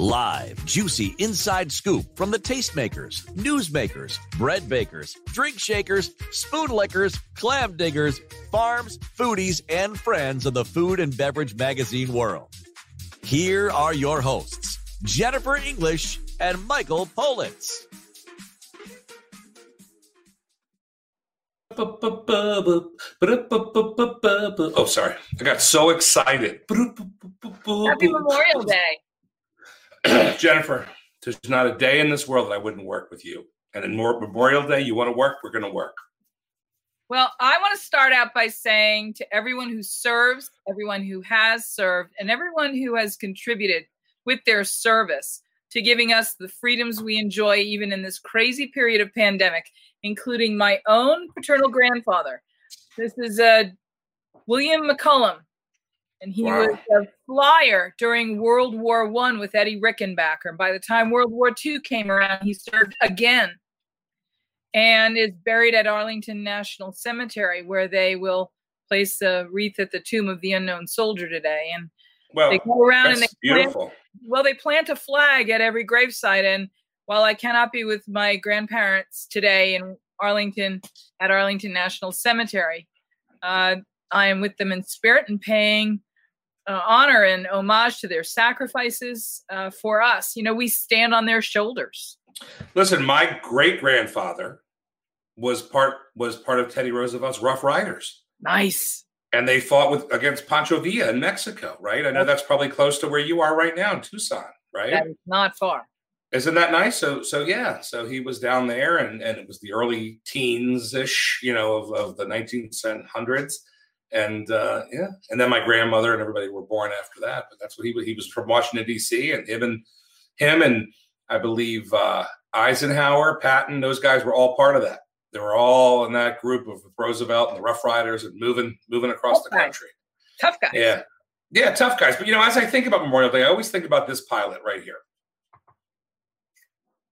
Live, juicy inside scoop from the tastemakers, newsmakers, bread bakers, drink shakers, spoon lickers, clam diggers, farms, foodies, and friends of the food and beverage magazine world. Here are your hosts, Jennifer English and Michael Politz. Oh, sorry. I got so excited. Happy Memorial Day. Jennifer, there's not a day in this world that I wouldn't work with you. And in Memorial Day, you want to work, we're going to work. Well, I want to start out by saying to everyone who serves, everyone who has served, and everyone who has contributed with their service to giving us the freedoms we enjoy even in this crazy period of pandemic, including my own paternal grandfather. This is uh, William McCullum, and he wow. was a flyer during World War One with Eddie Rickenbacker. And by the time World War Two came around, he served again and is buried at Arlington National Cemetery, where they will place a wreath at the tomb of the unknown soldier today. And well, they go around and they beautiful. Plant, well, they plant a flag at every gravesite. And while I cannot be with my grandparents today in Arlington at Arlington National Cemetery, uh, I am with them in spirit and paying uh, honor and homage to their sacrifices uh, for us. You know, we stand on their shoulders. Listen, my great grandfather was part was part of Teddy Roosevelt's Rough Riders. Nice. And they fought with against Pancho Villa in Mexico, right? I know that's probably close to where you are right now in Tucson, right? That is not far. Isn't that nice? So so yeah, so he was down there and and it was the early teens ish, you know, of, of the 1900s. And uh, yeah, and then my grandmother and everybody were born after that. But that's what he was. He was from Washington D.C. and him and him and I believe uh, Eisenhower, Patton, those guys were all part of that. They were all in that group of Roosevelt and the Rough Riders and moving moving across tough the country. Guys. Tough guys. Yeah. Yeah, tough guys. But you know, as I think about Memorial Day, I always think about this pilot right here.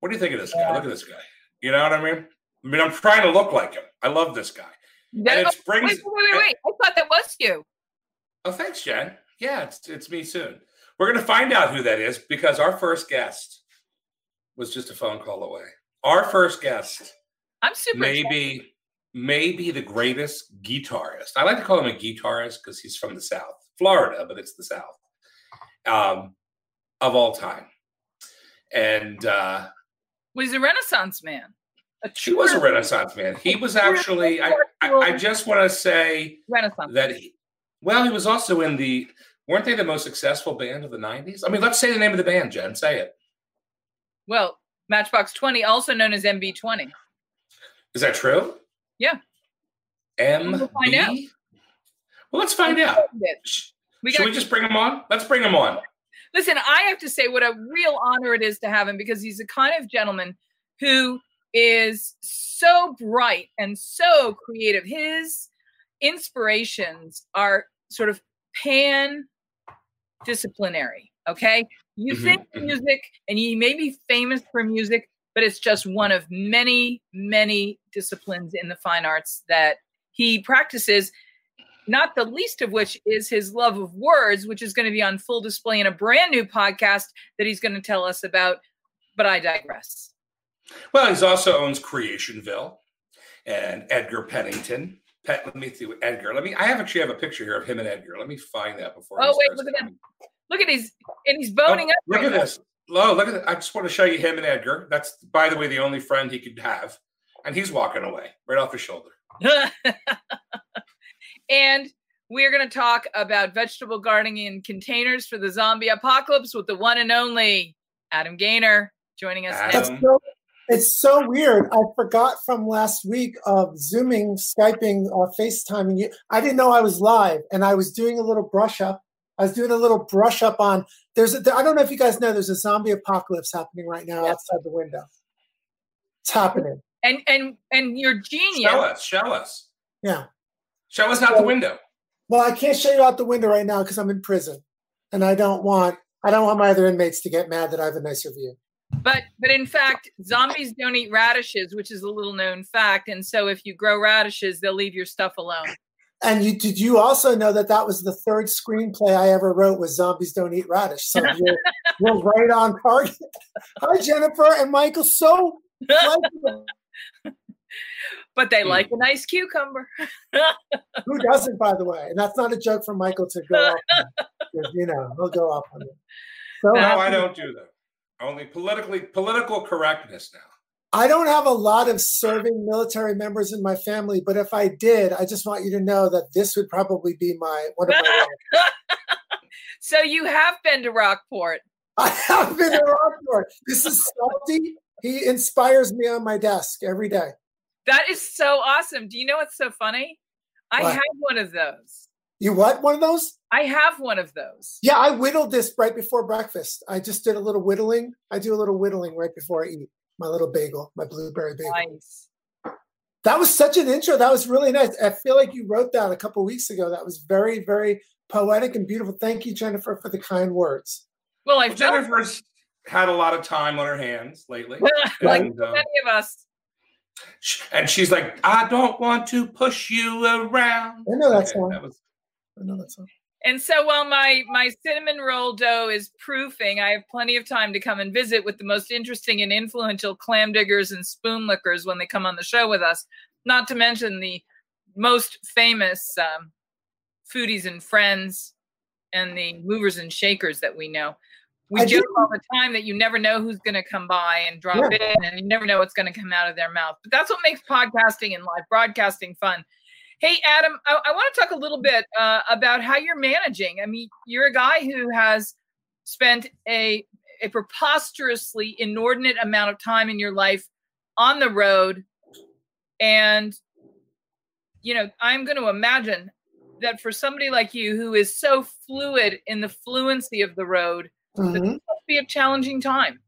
What do you think of this guy? Look at this guy. You know what I mean? I mean, I'm trying to look like him. I love this guy. That, and it brings, wait, wait, wait, wait. I thought that was you. Oh, thanks, Jen. Yeah, it's, it's me soon. We're going to find out who that is because our first guest was just a phone call away. Our first guest. I'm super. Maybe, maybe the greatest guitarist. I like to call him a guitarist because he's from the South, Florida, but it's the South um, of all time. And uh, was a Renaissance man. He was a Renaissance man. He was actually. I, I, I just want to say Renaissance that. He, well, he was also in the. Weren't they the most successful band of the '90s? I mean, let's say the name of the band, Jen. Say it. Well, Matchbox 20, also known as MB20. Is that true? Yeah. M. We'll find out. Well, let's find out. We Should we just bring him on? Let's bring him on. Listen, I have to say what a real honor it is to have him because he's a kind of gentleman who is so bright and so creative. His inspirations are sort of pan disciplinary. Okay. You mm-hmm. think music and you may be famous for music, but it's just one of many, many disciplines in the fine arts that he practices. Not the least of which is his love of words, which is going to be on full display in a brand new podcast that he's going to tell us about. But I digress. Well, he also owns Creationville and Edgar Pingleton. Pet, let me see Edgar. Let me. I have actually have a picture here of him and Edgar. Let me find that before. Oh wait, look at that. Look at his and he's boning oh, up. Look right at now. this. Oh, look at that. I just want to show you him and Edgar. That's by the way the only friend he could have, and he's walking away right off his shoulder. and we're going to talk about vegetable gardening in containers for the zombie apocalypse with the one and only Adam Gaynor joining us Adam. now. It's so weird. I forgot from last week of Zooming, Skyping, or FaceTiming you. I didn't know I was live, and I was doing a little brush up I was doing a little brush up on. There's a, I don't know if you guys know. There's a zombie apocalypse happening right now outside the window. It's happening. And and and you're genius. Show us. Show us. Yeah. Show us out So- the window. Well, I can't show you out the window right now because I'm in prison, and I don't want I don't want my other inmates to get mad that I have a nicer view. But but in fact, zombies don't eat radishes, which is a little known fact. And so if you grow radishes, they'll leave your stuff alone. And you did you also know that that was the third screenplay I ever wrote was Zombies Don't Eat Radish. So you're, you're right on target. Hi Jennifer and Michael. So. But they Hmm. like a nice cucumber. who doesn't, by the way? And that's not a joke from Michael to go off. on. 'Cause, You know, he'll go off on it. So No, No, happy- I don't do that. Only politically political correctness now. I don't have a lot of serving military members in my family, but if I did, I just want you to know that this would probably be my one of my. so you have been to Rockport. I have been to Rockport. This is salty. He inspires me on my desk every day. That is so awesome. Do you know what's so funny? I What? have one of those. You what? One of those? I have one of those. Yeah, I whittled this right before breakfast. I just did a little whittling. I do a little whittling right before I eat my little bagel, my blueberry bagel. Nice. That was such an intro. That was really nice. I feel like you wrote that a couple weeks ago. That was very, very poetic and beautiful. Thank you, Jennifer, for the kind words. Well, I Well, Jennifer's had a lot of time on her hands lately. like and, so uh, many of us. and she's like, I don't want to push you around. I know that Okay, song. that was I know that's all. And so while my my cinnamon roll dough is proofing, I have plenty of time to come and visit with the most interesting and influential clam diggers and spoon lickers when they come on the show with us. Not to mention the most famous um, foodies and friends and the movers and shakers that we know. We I joke do- all the time that you never know who's going to come by and drop Yeah. in, and you never know what's going to come out of their mouth. But that's what makes podcasting and live broadcasting fun. Hey, Adam, I, I want to talk a little bit uh, about how you're managing. I mean, you're a guy who has spent a, a preposterously inordinate amount of time in your life on the road. And, you know, I'm going to imagine that for somebody like you who is so fluid in the fluency of the road, Mhm. this must be a challenging time.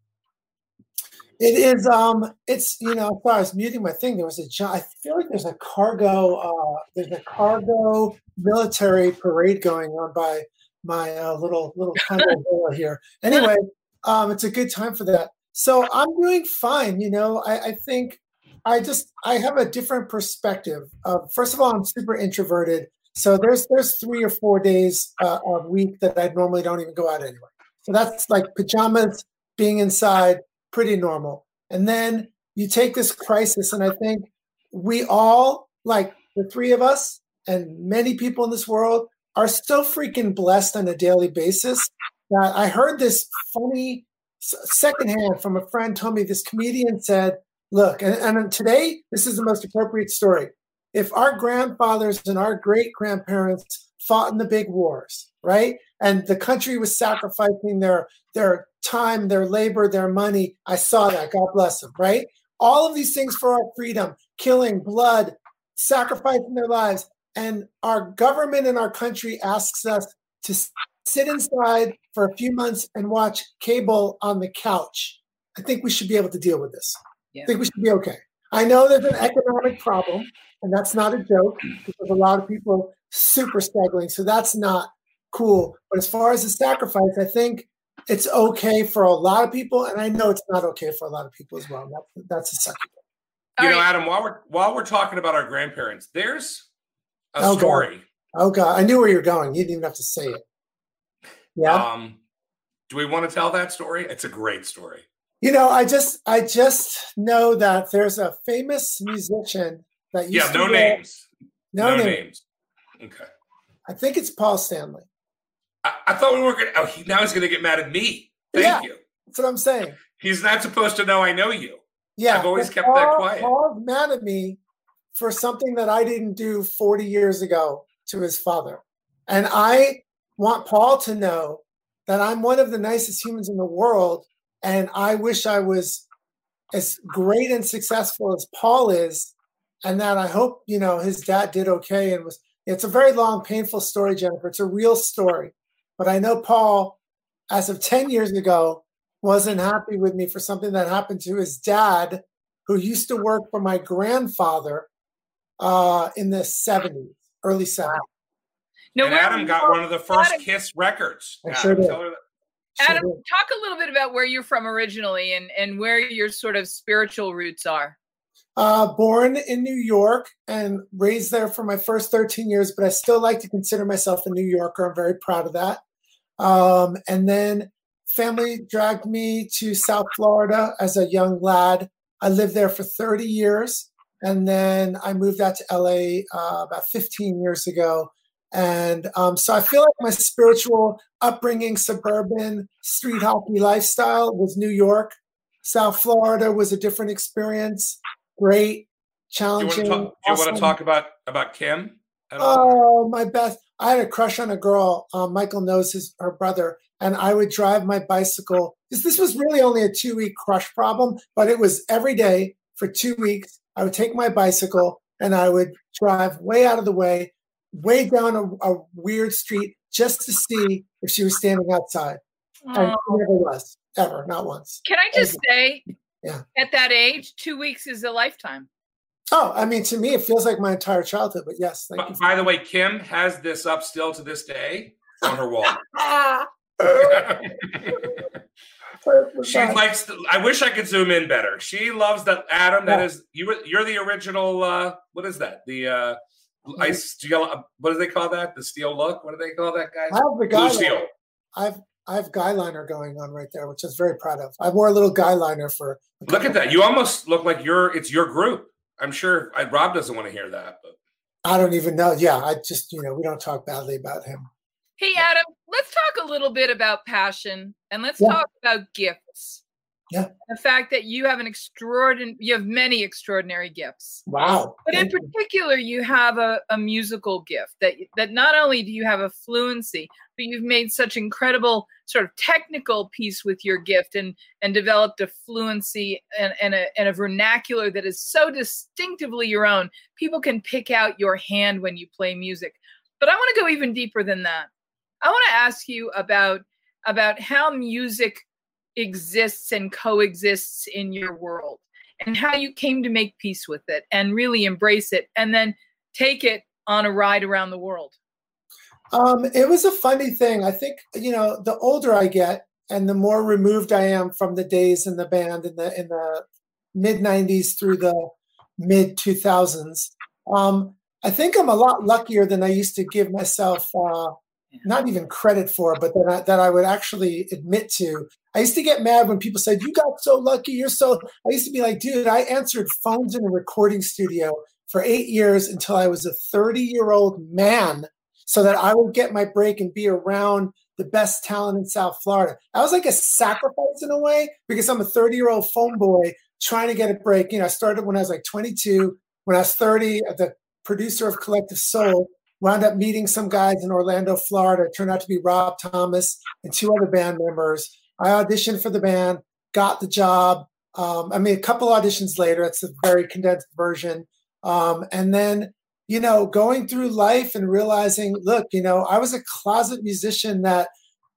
It is. Um, it's you know. Sorry, I was muting my thing. There was a. I feel like there's a cargo. Uh, there's a cargo military parade going on by my uh, little little villa here. Anyway, um, it's a good time for that. So I'm doing fine. You know, I, I think I just I have a different perspective. Uh, first of all, I'm super introverted. So there's there's three or four days uh, a week that I normally don't even go out anyway. So that's like pajamas, being inside, pretty normal. And then you take this crisis, and I think we all, like the three of us and many people in this world, are so freaking blessed on a daily basis that I heard this funny secondhand from a friend told me this comedian said, Look, and, and today, this is the most appropriate story. If our grandfathers and our great grandparents fought in the big wars, right? And the country was sacrificing their their time, their labor, their money. I saw that. God bless them, right? All of these things for our freedom, killing, blood, sacrificing their lives. And our government and our country asks us to sit inside for a few months and watch cable on the couch. I think we should be able to deal with this. Yeah. I think we should be okay. I know there's an economic problem, and that's not a joke because a lot of people are super struggling. So that's not cool. But as far as the sacrifice, I think it's okay for a lot of people, and I know it's not okay for a lot of people as well. That, that's a second. You All know, right. Adam, while we're while we're talking about our grandparents, there's a Oh, God. story. Oh God, I knew where you're going. You didn't even have to say it. Yeah. Um, do we want to tell that story? It's a great story. You know, I just I just know that there's a famous musician that used Yeah, no wear- names. No, No, name. names. Okay. I think it's Paul Stanley. I, I thought we were going. to Oh, he, now he's going to get mad at me. Thank Yeah. you. That's what I'm saying. He's not supposed to know I know you. Yeah, I've always kept that Paul- quiet. Paul's mad at me for something that I didn't do 40 years ago to his father, and I want Paul to know that I'm one of the nicest humans in the world, and I wish I was as great and successful as Paul is, and that I hope you know his dad did okay and was. It's a very long, painful story, Jennifer. It's a real story. But I know Paul, as of 10 years ago, wasn't happy with me for something that happened to his dad, who used to work for my grandfather uh, in the 70s, early 70s. No, and Adam got one of the first Adam, Kiss records. I sure did. Adam, talk a little bit about where you're from originally and, and where your sort of spiritual roots are. Uh, born in New York and raised there for my first 13 years, but I still like to consider myself a New Yorker. I'm very proud of that. Um, and then family dragged me to South Florida as a young lad. I lived there for 30 years. And then I moved out to LA uh, about 15 years ago. And um, so I feel like my spiritual upbringing, suburban street hockey lifestyle was New York. South Florida was a different experience. Great, challenging. Do you want to talk, awesome. want to talk about about Kim? At all Oh, my best. I had a crush on a girl. Um, Michael knows his her brother, and I would drive my bicycle. This, this was really only a two week crush problem, but it was every day for two weeks. I would take my bicycle and I would drive way out of the way, way down a, a weird street just to see if she was standing outside. Oh. And she never was, ever, not once. Can I just ever. say, yeah. at that age, two weeks is a lifetime. Oh, I mean, to me, it feels like my entire childhood. But yes, thank by, by the way, Kim has this up still to this day on her wall. she likes. To, I wish I could zoom in better. She loves that Adam. That is you. You're the original. Uh, what is that? The uh, ice steel. What do they call that? The steel look. What do they call that, guys? I have the guy steel. I've I have guy liner going on right there, which I am very proud of. I wore a little guy liner for. Look at that! You almost look like you're. It's your group. I'm sure I, Rob doesn't want to hear that, but I don't even know. Yeah, I just you know we don't talk badly about him. Hey Adam, let's talk a little bit about passion and let's yeah. talk about gifts. Yeah. The fact that you have an extraordinary, you have many extraordinary gifts. Wow. But Thank in particular, you. you have a, a musical gift that that not only do you have a fluency, but you've made such incredible sort of technical peace with your gift and and developed a fluency and, and, a, and a vernacular that is so distinctively your own. People can pick out your hand when you play music. But I want to go even deeper than that. I want to ask you about about how music exists and coexists in your world and how you came to make peace with it and really embrace it and then take it on a ride around the world? Um, it was a funny thing. I think, you know, the older I get and the more removed I am from the days in the band in the in the mid 90s through the mid 2000s, um, I think I'm a lot luckier than I used to give myself uh, not even credit for, but that I, that I would actually admit to. I used to get mad when people said, "You got so lucky. You're so." I used to be like, "Dude, I answered phones in a recording studio for eight years until I was a 30 year old man, so that I would get my break and be around the best talent in South Florida." I was like a sacrifice in a way because I'm a 30 year old phone boy trying to get a break. You know, I started when I was like 22. When I was 30, the producer of Collective Soul wound up meeting some guys in Orlando, Florida. It turned out to be Rob Thomas and two other band members. I auditioned for the band, got the job. Um, I mean, a couple auditions later, it's a very condensed version. Um, and then, you know, going through life and realizing, look, you know, I was a closet musician that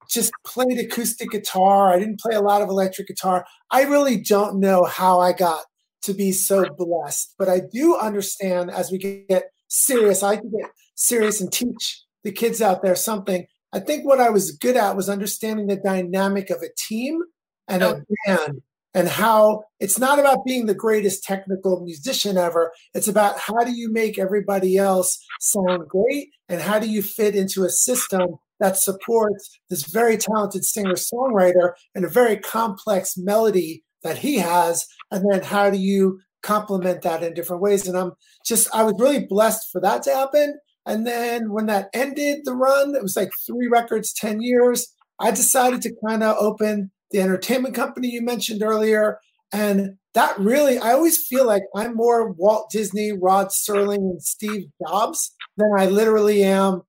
just played acoustic guitar. I didn't play a lot of electric guitar. I really don't know how I got to be so blessed, but I do understand as we get serious, I get serious and teach the kids out there something. I think what I was good at was understanding the dynamic of a team and a oh. band and how it's not about being the greatest technical musician ever. It's about how do you make everybody else sound great and how do you fit into a system that supports this very talented singer songwriter and a very complex melody that he has. And then how do you complement that in different ways? And I'm just, I was really blessed for that to happen. And then when that ended the run, it was like three records, 10 years. I decided to kind of open the entertainment company you mentioned earlier. And that really, I always feel like I'm more Walt Disney, Rod Serling, and Steve Jobs than I literally am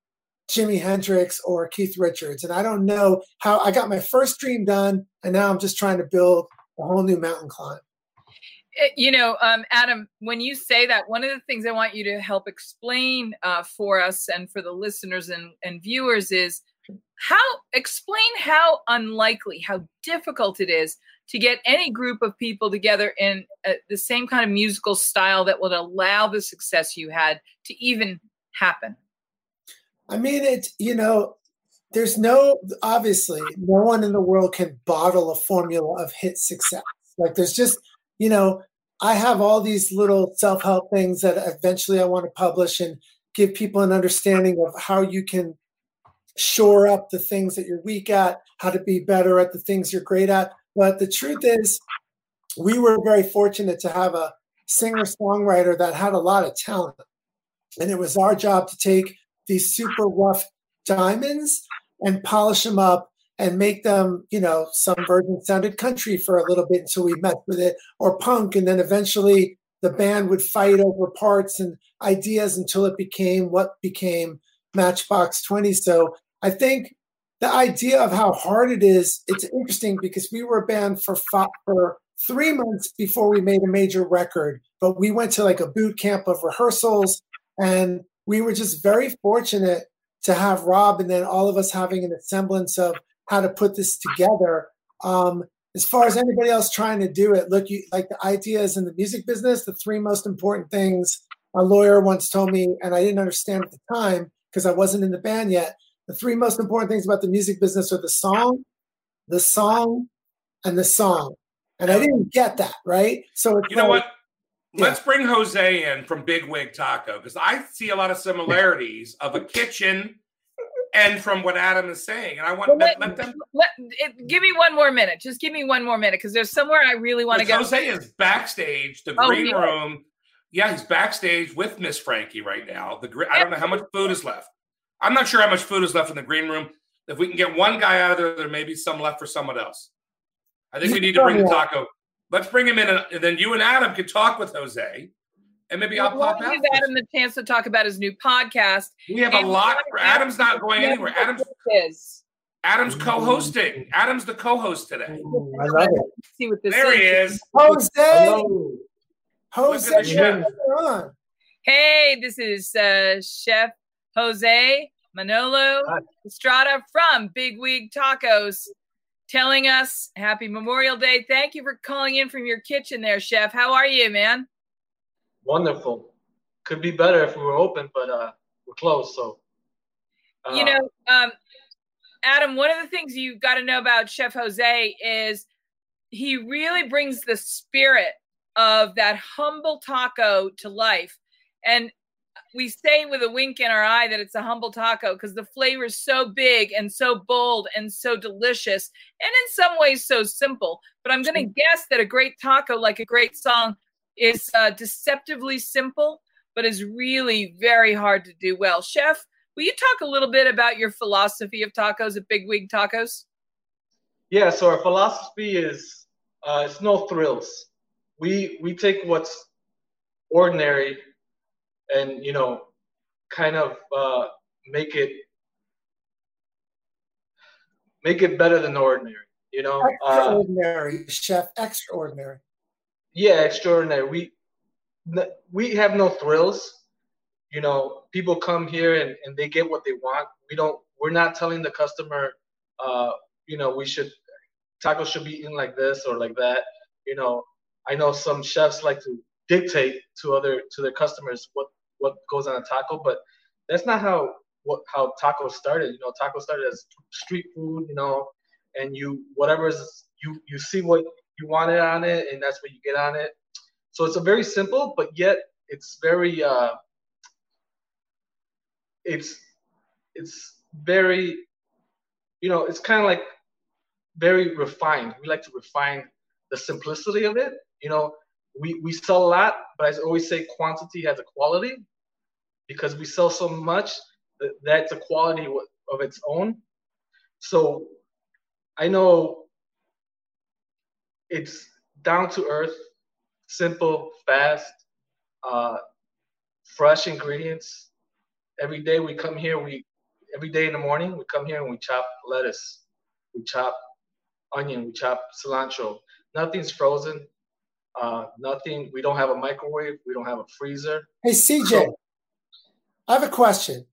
Jimi Hendrix or Keith Richards. And I don't know how I got my first dream done. And now I'm just trying to build a whole new mountain climb. Eh, you know, um, Adam, when you say that, one of the things I want you to help explain uh, for us and for the listeners and, and viewers is how explain how unlikely, how difficult it is to get any group of people together in uh, the same kind of musical style that would allow the success you had to even happen. I mean, it. You know, there's no obviously no one in the world can bottle a formula of hit success. Like there's just, you know, I have all these little self-help things that eventually I want to publish and give people an understanding of how you can shore up the things that you're weak at, how to be better at the things you're great at. But the truth is, we were very fortunate to have a singer songwriter that had a lot of talent. And it was our job to take these super rough diamonds and polish them up and make them, you know, some version sounded country for a little bit until we messed with it, or punk. And then eventually the band would fight over parts and ideas until it became what became Matchbox 20. So I think the idea of how hard it is, it's interesting because we were a band for five, for three months before we made a major record, but we went to like a boot camp of rehearsals and we were just very fortunate to have Rob and then all of us having an semblance of how to put this together. Um, as far as anybody else trying to do it, look, you like the ideas in the music business, the three most important things a lawyer once told me, and I didn't understand at the time because I wasn't in the band yet. The three most important things about the music business are the song, the song, and the song. And I didn't get that, right? So you know what? Yeah. Let's bring Jose in from Big Wig Taco because I see a lot of similarities of a kitchen and from what Adam is saying. And I want let, let, them let, it, give me one more minute. Just give me one more minute because there's somewhere I really want to go. Jose is backstage, the oh, green yeah. room. Yeah, he's backstage with Miss Frankie right now. The I don't know how much food is left. I'm not sure how much food is left in the green room. If we can get one guy out of there, there may be some left for someone else. I think we need to bring the taco. Let's bring him in, and then you and Adam can talk with Jose and maybe I'll pop out. Give Adam the chance to talk about his new podcast. We have a lot. For Adam's not going anywhere. Adam's is. Adam's co-hosting. Adam's the co-host today. I love it. See what this there is. he is. Jose. Hello. Jose. Hey, this is uh, Chef Jose Manolo Hi. Estrada from Big Wig Tacos telling us happy Memorial Day. Thank you for calling in from your kitchen there, Chef. How are you, man? Wonderful. Could be better if we were open, but uh, we're closed. So, uh, you know, um, Adam, one of the things you've got to know about Chef Jose is he really brings the spirit of that humble taco to life. And we say with a wink in our eye that it's a humble taco because the flavor is so big and so bold and so delicious and in some ways so simple. But I'm going to guess that a great taco, like a great song, is uh, deceptively simple, but is really very hard to do well. Chef, will you talk a little bit about your philosophy of tacos at Big Wig Tacos? Yeah, so our philosophy is uh, it's no thrills. We we take what's ordinary and you know kind of uh, make it make it better than ordinary. You know, extraordinary uh, chef, extraordinary yeah, extraordinary. We we have no thrills. You know, people come here and, and they get what they want. We don't. We're not telling the customer, uh, you know, we should tacos should be eaten like this or like that. You know, I know some chefs like to dictate to other to their customers what what goes on a taco, but that's not how what how tacos started. You know, tacos started as street food. You know, and you whatever is you you see what you want it on it, and that's what you get on it. So it's a very simple, but yet it's very uh, it's it's very you know it's kind of like very refined. We like to refine the simplicity of it. You know, we we sell a lot, but I always say quantity has a quality because we sell so much that that's a quality of its own. So I know it's down to earth, simple, fast, uh, fresh ingredients. Every day we come here, we every day in the morning we come here and we chop lettuce, we chop onion, we chop cilantro. Nothing's frozen. Uh, nothing. We don't have a microwave. We don't have a freezer. Hey CJ, so, I have a question.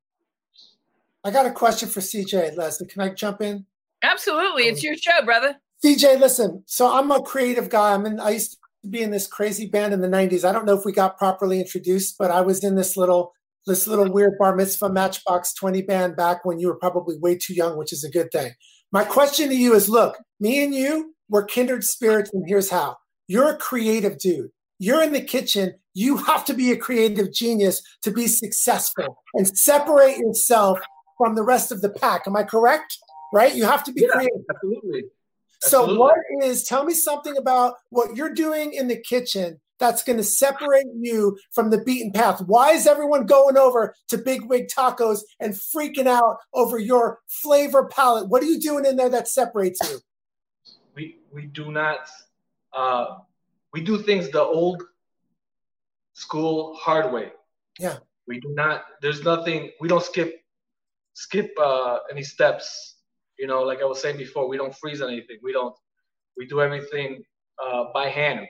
I got a question for CJ Leslie. Can I jump in? Absolutely, it's your show, brother. CJ, listen. So I'm a creative guy. I'm in. I used to be in this crazy band in the '90s. I don't know if we got properly introduced, but I was in this little this little weird bar mitzvah matchbox 20 band back when you were probably way too young, which is a good thing. My question to you is look, me and you, we're kindred spirits, and here's how. You're a creative dude. You're in the kitchen. You have to be a creative genius to be successful and separate yourself from the rest of the pack. Am I correct? Right? You have to be Yeah, creative. absolutely. So, what is, tell me something about what you're doing in the kitchen that's going to separate you from the beaten path. Why is everyone going over to Big Wig Tacos and freaking out over your flavor palette? What are you doing in there that separates you? we we do not uh, we do things the old school hard way. Yeah. We do not. There's nothing. We don't skip skip uh, any steps. You know, like I was saying before, we don't freeze anything. We don't. We do everything uh, by hand.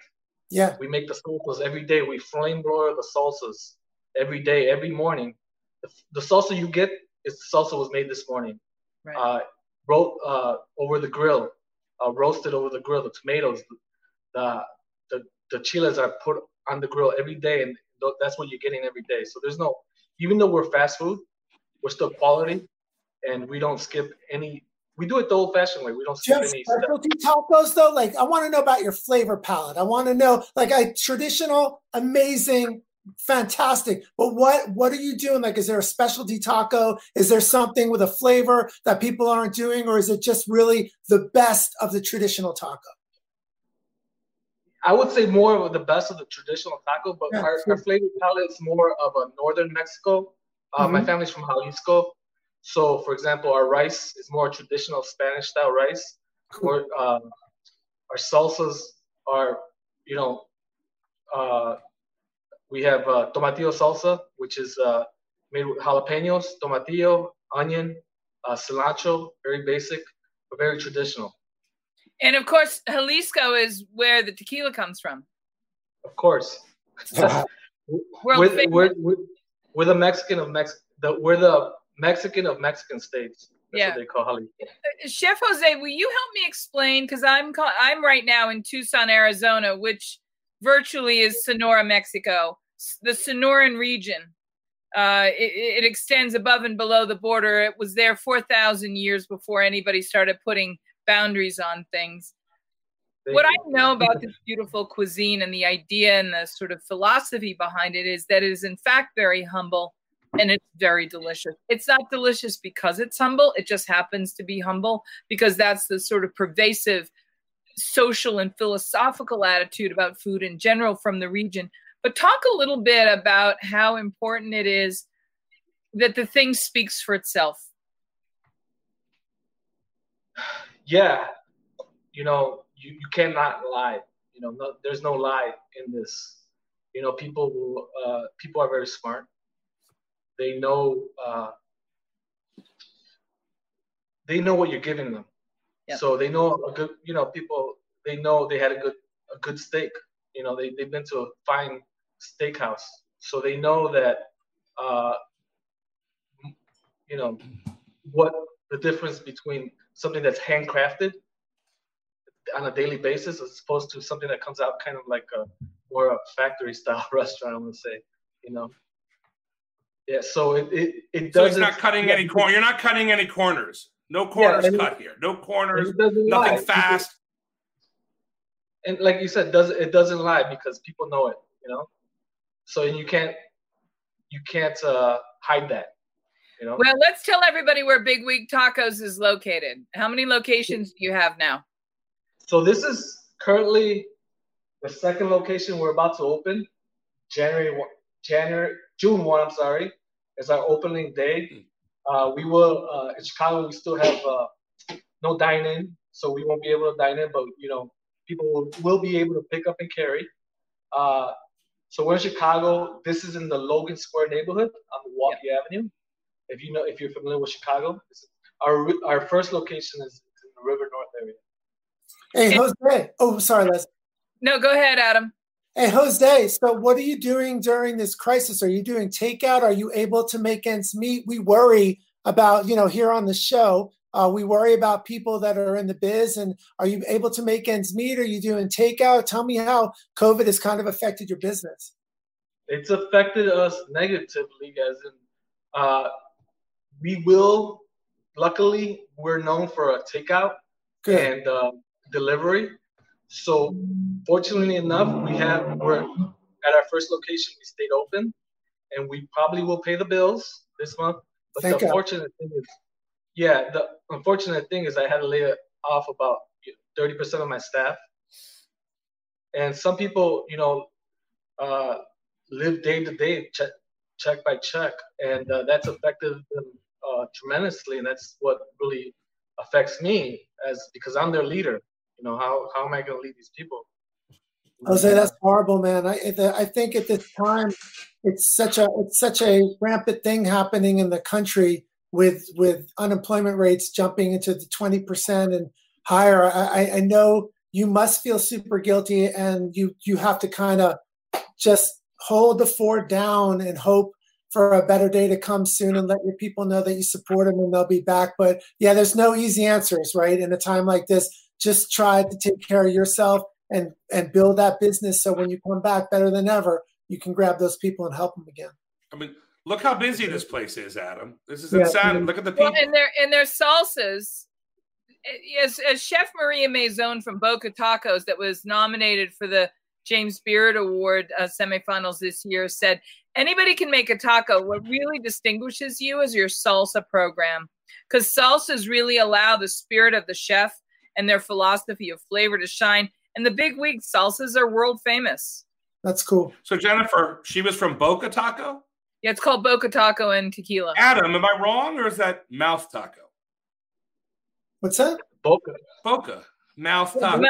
Yeah. We make the salsas every day. We flame broil the salsas every day, every morning. The, the salsa you get is the salsa was made this morning. Right. Uh, ro- uh, over the grill, uh, roasted over the grill. The tomatoes, the, the the chiles are put on the grill every day, and th- that's what you're getting every day. So there's no, even though we're fast food, we're still quality, and we don't skip any. We do it the old-fashioned way. We don't Do you skip have any steps. specialty tacos though? Like, I want to know about your flavor palette. I want to know, like, I traditional, amazing, fantastic. But what what are you doing? Like, is there a specialty taco? Is there something with a flavor that people aren't doing, or is it just really the best of the traditional taco? I would say more of the best of the traditional taco, but Yeah, our, sure. our flavor palette is more of a northern Mexico. Uh, My Mhm. family's from Jalisco, so for example, our rice is more traditional Spanish style rice. Or um, our salsas are, you know, uh, we have uh, tomatillo salsa, which is uh, made with jalapenos, tomatillo, onion, uh, cilantro, very basic, but very traditional. And of course, Jalisco is where the tequila comes from. Of course. We're, we're, we're, we're the Mexican of Mex the we're the Mexican of Mexican states. That's Yeah. what they call Jalisco. Chef Jose, will you help me explain? Because I'm ca- I'm right now in Tucson, Arizona, which virtually is Sonora, Mexico, the Sonoran region. Uh, it, it extends above and below the border. It was there 4,000 years before anybody started putting boundaries on things. Thank what I know about this beautiful cuisine and the idea and the sort of philosophy behind it is that it is in fact very humble and it's very delicious. It's not delicious because it's humble, it just happens to be humble because that's the sort of pervasive social and philosophical attitude about food in general from the region. But talk a little bit about how important it is that the thing speaks for itself. Yeah, you know, you, you cannot lie. You know, no, there's no lie in this. You know, people will uh, people are very smart. They know uh, they know what you're giving them. Yep. So they know a good. You know, people they know they had a good a good steak. You know, they they've been to a fine steakhouse, so they know that. Uh, you know what the difference between something that's handcrafted on a daily basis as opposed to something that comes out kind of like a more a factory style restaurant. I'm gonna say, you know. Yeah, so it it, it So doesn't. it's not cutting yeah, any corner. You're not cutting any corners. No corners and- cut here. No corners. It doesn't lie. Nothing fast. And like you said, does it doesn't lie because people know it, you know. So you can't you can't uh, hide that, you know. Well, let's tell everybody where Big Wig Tacos is located. How many locations do you have now? So this is currently the second location we're about to open. January one, January June one. I'm sorry, is our opening day. Uh, we will uh, in Chicago. We still have uh, no dine in, so we won't be able to dine in. But you know, people will, will be able to pick up and carry. Uh, so we're in Chicago. This is in the Logan Square neighborhood on Milwaukee Avenue. If you know, if you're familiar with Chicago, This our our first location is in the River North area. Hey, Jose. Oh, sorry, Les. No, go ahead, Adam. Hey, Jose. So, what are you doing during this crisis? Are you doing takeout? Are you able to make ends meet? We worry about you know here on the show. Uh, we worry about people that are in the biz, and are you able to make ends meet? Are you doing takeout? Tell me how COVID has kind of affected your business. It's affected us negatively, as in uh, we will. Luckily, we're known for a takeout Good. and uh, delivery. So, fortunately enough, we have we're at our first location. We stayed open, and we probably will pay the bills this month. But Thank the unfortunate thing is, yeah, the unfortunate thing is I had to lay off about thirty percent of my staff, and some people, you know, uh, live day to day, check check by check, and uh, that's affected them uh, tremendously, and that's what really affects me as because I'm their leader. You know, how how am I going to lead these people? Jose, that's horrible, man. I I think at this time, it's such a it's such a rampant thing happening in the country with with unemployment rates jumping into the twenty percent and higher. I, I know you must feel super guilty, and you you have to kind of just hold the fort down and hope for a better day to come soon and let your people know that you support them and they'll be back. But yeah, there's no easy answers, right? In a time like this, just try to take care of yourself and and build that business so when you come back better than ever, you can grab those people and help them again. I mean, look how busy this place is, Adam. This is yeah. insane. Look at the people. Well, and their and their salsas. As, as Chef Maria Mazon from Boca Tacos, that was nominated for the James Beard Award uh, semifinals this year, said anybody can make a taco. What really distinguishes you is your salsa program, because salsas really allow the spirit of the chef and their philosophy of flavor to shine. And the big wig salsas are world famous. That's cool. So Jennifer, she was from Boca Taco. Yeah, it's called Boca Taco and Tequila. Adam, am I wrong, or is that Mouth Taco? What's that? Boca. Boca. Mouth Taco.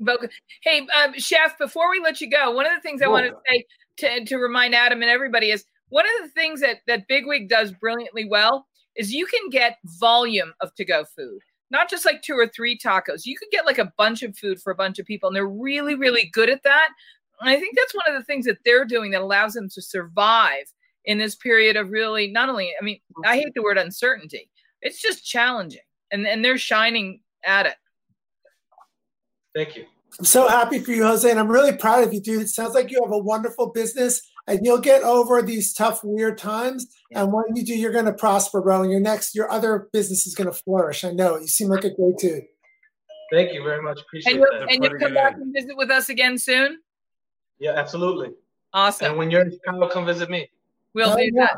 Boca. Hey, um, Chef, before we let you go, one of the things I want to say to, to remind Adam and everybody is one of the things that that Bigwig does brilliantly well is you can get volume of to-go food not just like two or three tacos. You could get like a bunch of food for a bunch of people, and they're really, really good at that. And I think that's one of the things that they're doing that allows them to survive in this period of really not only, I mean, I hate the word uncertainty, it's just challenging, and, and they're shining at it. Thank you. I'm so happy for you, Jose, and I'm really proud of you, dude. It sounds like you have a wonderful business and you'll get over these tough, weird times. Yeah. And when you do, you're going to prosper, bro. And your next, your other business is going to flourish. I know. You seem like a great dude. Thank you very much. Appreciate and you'll, And you'll come back and visit with us again soon? Yeah, absolutely. Awesome. And when you're in Chicago, come visit me. We'll oh, do yeah. that.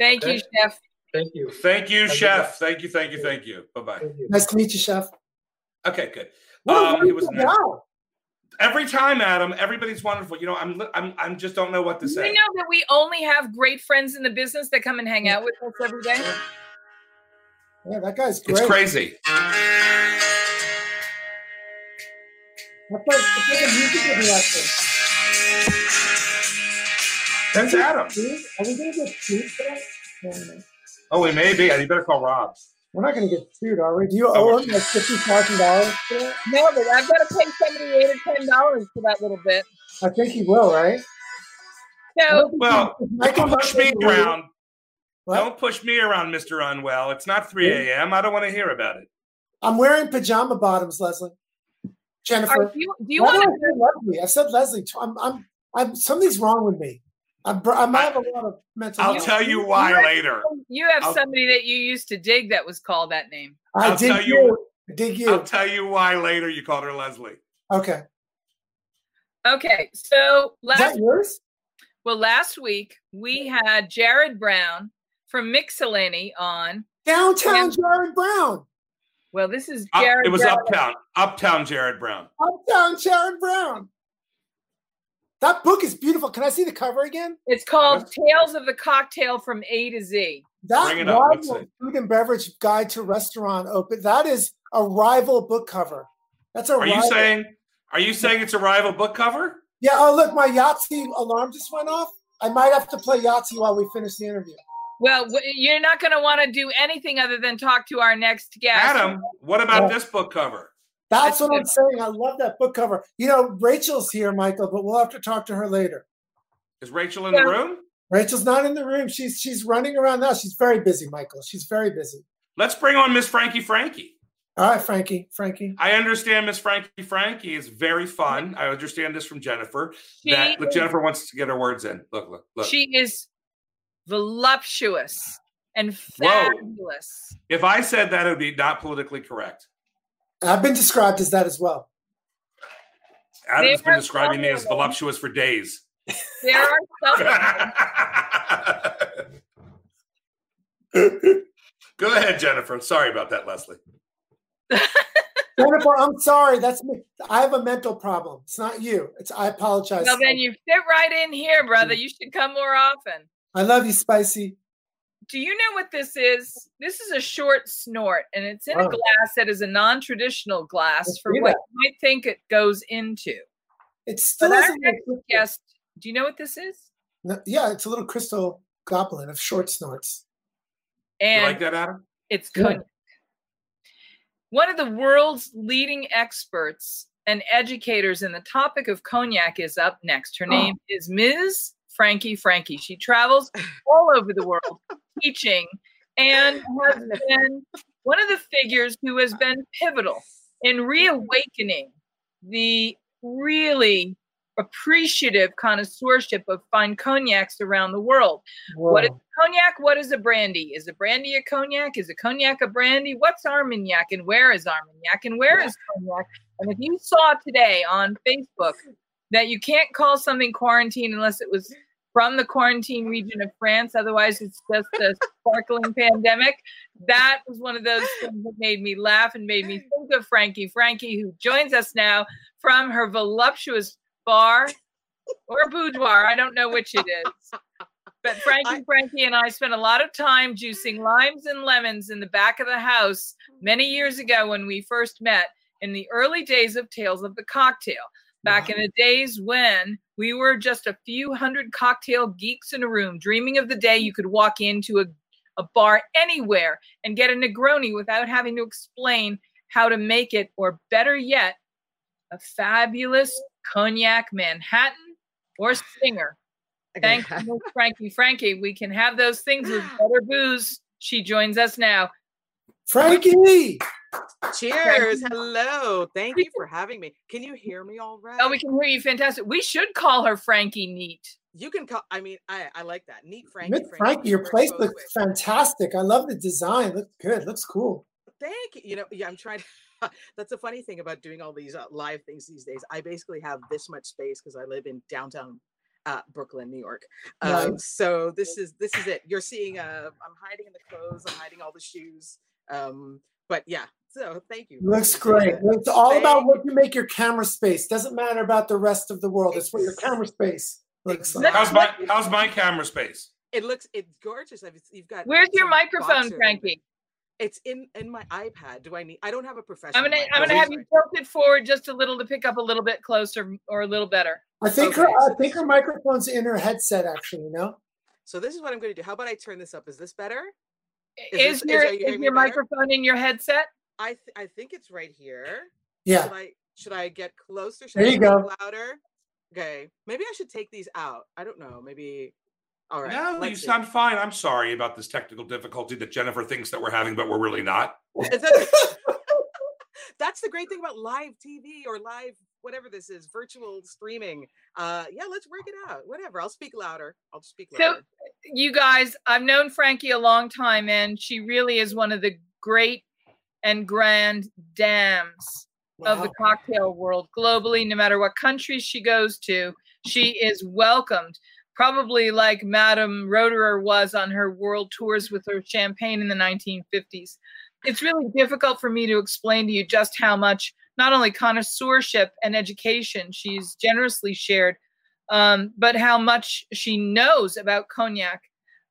Thank okay. you, Chef. Than't you. Thank you, thank Chef. You. Thank you, thank you, thank you. Bye bye. Nice to meet you, Chef. Okay, good. um, it was nice. Every time, Adam, everybody's wonderful. You know, I'm I'm I'm just don't know what to say. You know that we only have great friends in the business that come and hang out with us every day. Yeah, that guy's great. It's crazy. That's like, it's like a music That's Adam. Are we gonna get sued for? Oh, we may be. You better call Rob. We're not going to get sued, are we? Do you owe him like fifty thousand dollars No, but I've got to pay somebody eight or ten dollars for that little bit. I think he will, right? No. Well, don't push me around. What? Don't push me around, Mister Unwell. It's not three a.m. I don't want to hear about it. I'm wearing pajama bottoms, Leslie. Jennifer, you, do you want to? Leslie, I said Leslie. I'm, I'm, I'm. Something's wrong with me. I'm, I might have a lot of mental. I'll tell you why you later. you have I'll, somebody that you used to dig that was called that name. I I'll dig tell you. Dig you. I'll tell you why later. You called her Leslie. Okay. Okay. So last. Is that yours? Well, last week we had Jared Brown from Mixellany on. Downtown and, Jared Brown. Well, this is uh, Jared. Up, it was Brown. Uptown. Uptown Jared Brown. Uptown Jared Brown. That book is beautiful. Can I see the cover again? It's called Tales of the Cocktail from A to Z. That rival food and beverage guide to restaurant open. That is a rival book cover. That's a. Are rival. you saying? Are you saying it's a rival book cover? Yeah. Oh, look, my Yahtzee alarm just went off. I might have to play Yahtzee while we finish the interview. Well, you're not going to want to do anything other than talk to our next guest. Adam, what about yeah. this book cover? That's, what I'm saying. I love that book cover. You know, Rachel's here, Michael, but we'll have to talk to her later. Is Rachel in the room? Rachel's not in the room. She's she's running around now. She's very busy, Michael. She's very busy. Let's bring on Miss Frankie Frankie. All right, Frankie. Frankie. I understand Miss Frankie Frankie is very fun. I understand this from Jennifer. She that look, Jennifer wants to get her words in. Look, look, look. She is voluptuous and Whoa. fabulous. if I said that, it would be not politically correct. I've been described as that as well. Adam's been describing me as voluptuous for days. There are some Go ahead, Jennifer. Sorry about that, Leslie. Jennifer, I'm sorry. That's me. I have a mental problem. It's not you. It's I apologize. Well, then you fit right in here, brother. You should come more often. I love you, Spicy. Do you know what this is? This is a short snort, and it's in a Oh. glass that is a non-traditional glass I for what that. you might think it goes into. It still But our isn't. next guest, do you know what this is? No, yeah, it's a little crystal goblin of short snorts. You And like that, Adam? It's Yeah. cognac. One of the world's leading experts and educators in the topic of cognac is up next. Her Oh. name is Ms. Franky Franky. She travels all over the world teaching and has been one of the figures who has been pivotal in reawakening the really appreciative connoisseurship of fine cognacs around the world. What is Whoa. cognac? What is a brandy? Is a brandy a cognac? Is a cognac a brandy? What's Armagnac and where is Armagnac and where is cognac? And if you saw today on Facebook that you can't call something quarantine unless it was from the quarantine region of France, otherwise it's just a sparkling pandemic. That was one of those things that made me laugh and made me think of Franky. Franky, who joins us now from her voluptuous bar or boudoir. I don't know which it is. But Franky, Franky, and I spent a lot of time juicing limes and lemons in the back of the house many years ago when we first met in the early days of Tales of the Cocktail. Back in the days when we were just a few hundred cocktail geeks in a room, dreaming of the day you could walk into a, a bar anywhere and get a Negroni without having to explain how to make it, or better yet, a fabulous cognac Manhattan or Stinger. Thank you, Franky. Franky, we can have those things with better booze. She joins us now. Franky. Cheers. Hello. Thank you for having me. Can you hear me all right? Oh, we can hear you fantastic. We should call her Franky Neat. You can call. I mean, I, I like that. Neat Franky. Miss Franky, your place looks ways. fantastic. I love the design. Looks good. Looks cool. Thank you. You know, yeah, I'm trying. That's a funny thing about doing all these uh, live things these days. I basically have this much space because I live in downtown uh, Brooklyn, New York. Um, Nice. so this is this is it. You're seeing. Uh, I'm hiding in the clothes. I'm hiding all the shoes. Um, but yeah. So thank you. Looks great. It's all about what you make your camera space. Doesn't matter about the rest of the world. It's what your camera space looks like. How's my how's my camera space? It looks it's gorgeous. You've got. Where's your microphone, boxer- Franky? It's in in my iPad. Do I need? I don't have a professional. I'm gonna mic. I'm gonna have you tilt it forward just a little to pick up a little bit closer or a little better. I think Okay, her. I think her microphone's in her headset. Actually, you know. So this is what I'm going to do. How about I turn this up? Is this better? Is, Is this- is- your are you is hearing me your better? microphone in your headset? I th- I think it's right here. Yeah. Should I should I get closer? Should There I you go. Louder. Okay. Maybe I should take these out. I don't know. Maybe. All right. no, you let's see. sound fine. I'm sorry about this technical difficulty that Jennifer thinks that we're having, but we're really not. That's the great thing about live TV or live whatever this is, virtual streaming. Uh, yeah, let's work it out. Whatever. I'll speak louder. I'll speak louder. So- louder. You guys, I've known Franky a long time, and she really is one of the great and grand dams of the cocktail world globally. No matter what country she goes to, she is welcomed. Probably like Madame Roederer was on her world tours with her champagne in the 1950s. It's really difficult for me to explain to you just how much not only connoisseurship and education she's generously shared, um, but how much she knows about cognac.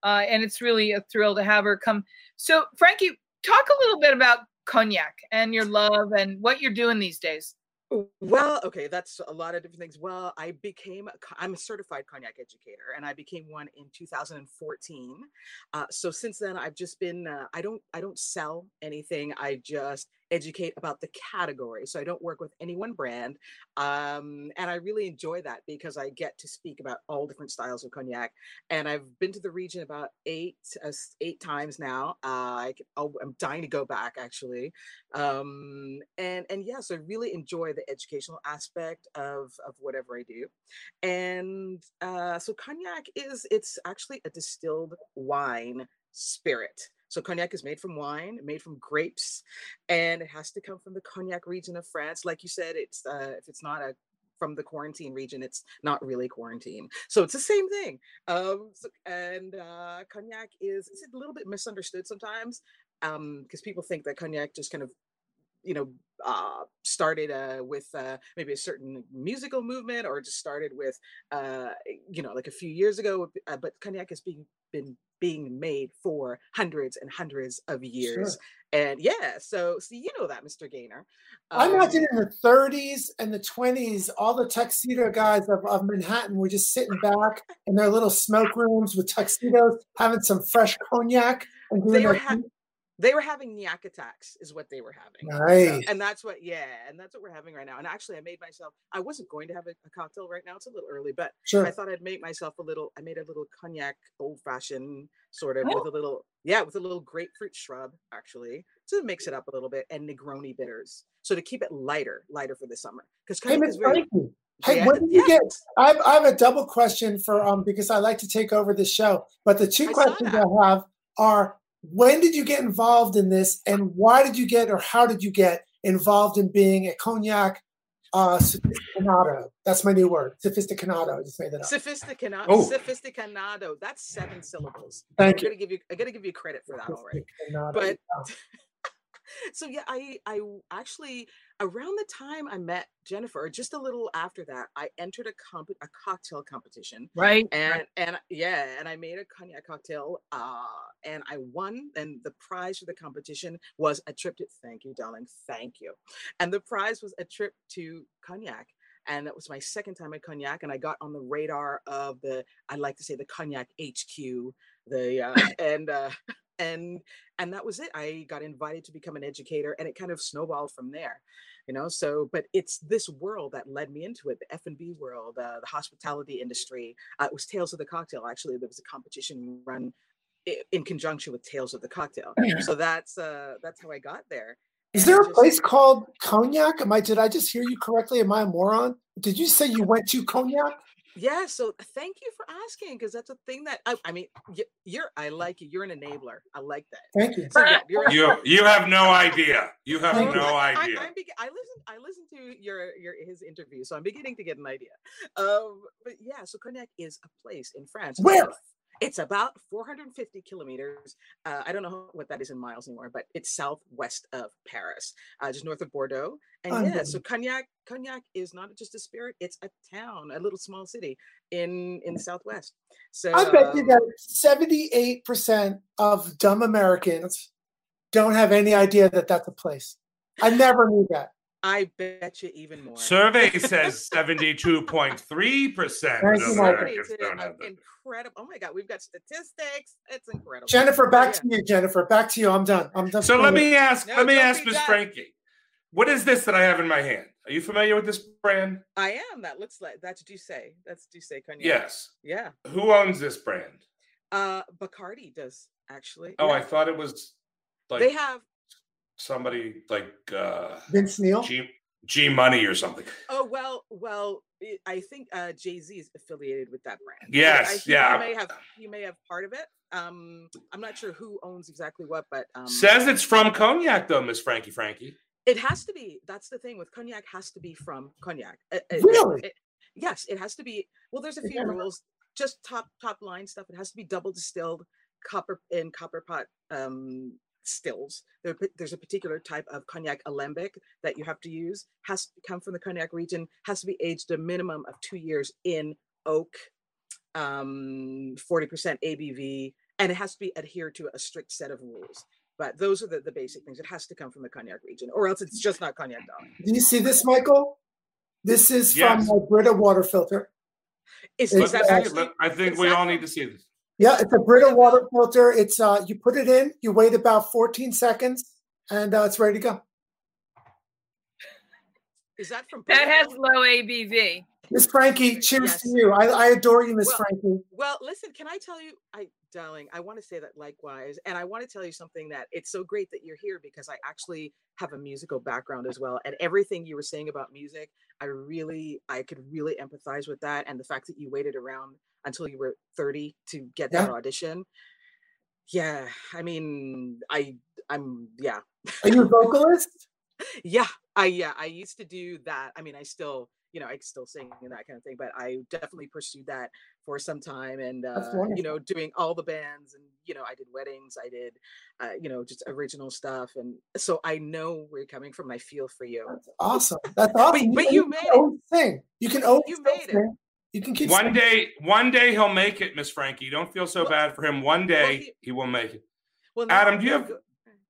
Uh, and it's really a thrill to have her come. So, Franky, talk a little bit about cognac and your love and what you're doing these days. Well, okay, that's a lot of different things. Well, I became, I'm a certified cognac educator and I became one in 2014. Uh, so since then I've just been, uh, I don't, I don't sell anything. I just educate about the category. So I don't work with any one brand. Um, and I really enjoy that because I get to speak about all different styles of cognac. And I've been to the region about eight uh, eight times now. Uh, I, am dying to go back actually. Um, and and yes, I really enjoy the educational aspect of of whatever I do. And uh, so cognac is it's actually a distilled wine spirit. So cognac is made from wine, made from grapes, and it has to come from the cognac region of France. Like you said, it's uh, if it's not a from the quarantine region, it's not really quarantine. So it's the same thing. Um, so, and uh, cognac is it's a little bit misunderstood sometimes because um, people think that cognac just kind of you know uh, started uh, with uh, maybe a certain musical movement or just started with uh, you know like a few years ago uh, but cognac has been been being made for hundreds and hundreds of years sure. and yeah so see, you know that mr gaynor um, i imagine in the 30s and the 20s all the tuxedo guys of, of manhattan were just sitting back in their little smoke rooms with tuxedos having some fresh cognac and doing they were ha- they were having nyack attacks is what they were having nice. and that's what yeah and that's what we're having right now and actually i made myself i wasn't going to have a, a cocktail right now it's a little early but sure. i thought i'd make myself a little i made a little cognac old fashioned sort of oh. with a little yeah with a little grapefruit shrub actually to mix it up a little bit and negroni bitters so to keep it lighter lighter for the summer because hey, is very Hey, yeah, when did you yeah. get? I have, I have a double question for um because I like to take over the show. But the two I questions I have are when did you get involved in this and why did you get or how did you get involved in being a cognac uh sophisticanado that's my new word sophisticanado i just made that up. Sophisticanado oh. sophisticanado that's seven syllables. Thank I'm you. gonna give you i gotta give you credit for that already. But so yeah i i actually around the time I met Jennifer, just a little after that, I entered a comp a cocktail competition. Right. And right. and yeah, and I made a cognac cocktail. Uh, and I won. And the prize for the competition was a trip to thank you, darling. Thank you. And the prize was a trip to cognac. And that was my second time at cognac, and I got on the radar of the i'd like to say the cognac HQ, the uh, and uh, and and that was it. I got invited to become an educator and it kind of snowballed from there you know? So but it's this world that led me into it the f&b world uh, the hospitality industry uh, it was tales of the cocktail actually there was a competition run in conjunction with tales of the cocktail. So that's uh that's how i got there. Is there a place called cognac? Am i did i just hear you correctly? Am i a moron? Did you say you went to cognac yeah so thank you for asking because that's a thing that I, I, mean you're i like you you're an enabler i like that. Thank you. So, yeah, you you have no idea you have no I, idea. I, I, I listen i listen to your your his interview so i'm beginning to get an idea. Um but yeah so cognac is a place in france where it's about 450 kilometers. Uh, I don't know what that is in miles anymore, but it's southwest of Paris, uh, just north of Bordeaux. And yeah, so Cognac, Cognac is not just a spirit; it's a town, a little small city in in the southwest. So I bet you um that 78 percent of dumb Americans don't have any idea that that's a place. I never knew that. I bet you even more. Survey says 72.3% of Americans don't have Incredible. Oh my God, we've got statistics. It's incredible. Jennifer, back yeah. to you, Jennifer. Back to you. I'm done. I'm done. So let me ask, no, let me ask Miss Franky. What is this that I have in my hand? Are you familiar with this brand? I am. That looks like that's D'ussé. That's D'ussé cognac. Yes. Yeah. Who owns this brand? Uh Bacardi does actually. Oh, yeah. I thought it was like they have somebody like uh Vince Neil, G, G Money or something. Oh well, well, I think uh Jay Z is affiliated with that brand. Yes, so yeah. You may have you may have part of it. Um, I'm not sure who owns exactly what, but um, says it's from cognac though, Miss Franky Franky. It has to be. That's the thing with cognac. Has to be from cognac. It, really? It, yes, it has to be. Well, there's a few yeah. rules. Just top top line stuff. It has to be double distilled, copper in copper pot um stills. There, there's a particular type of cognac alembic that you have to use. Has to come from the cognac region. Has to be aged a minimum of two years in oak, um, 40% ABV, and it has to be adhered to a strict set of rules. But those are the, the basic things. It has to come from the cognac region, or else it's just not cognac darling. Do you see this, Michael? This is yes. from my Brita water filter. Is, is that actually, I think we all need to see this. Yeah, it's a Brita water filter. It's uh, you put it in, you wait about 14 seconds, and uh, it's ready to go. Is that from? That has low ABV. Miss Franky, cheers Yes. to you. I, I adore you, Miss Well- Franky. Well, listen, can I tell you, I darling, I want to say that likewise, and I want to tell you something that it's so great that you're here because I actually have a musical background as well, and everything you were saying about music, I really, I could really empathize with that, and the fact that you waited around until you were 30 to get that Yeah. audition. Yeah, I mean, I, I'm, yeah, Are you a vocalist? yeah, I, yeah, I used to do that. I mean, I still, you know, I still sing and that kind of thing, but I definitely pursued that for some time and, uh, you know, doing all the bands and, you know, I did weddings, I did, uh, you know, just original stuff. And so I know where you're coming from. I feel for you. That's awesome. That's awesome. but can you made it. always sing. You can always You still made it. You can keep One singing. day, one day he'll make it, Miss Franky. Don't feel so Well- bad for him. One day he- he will make it. Well, Adam, do you have- Go,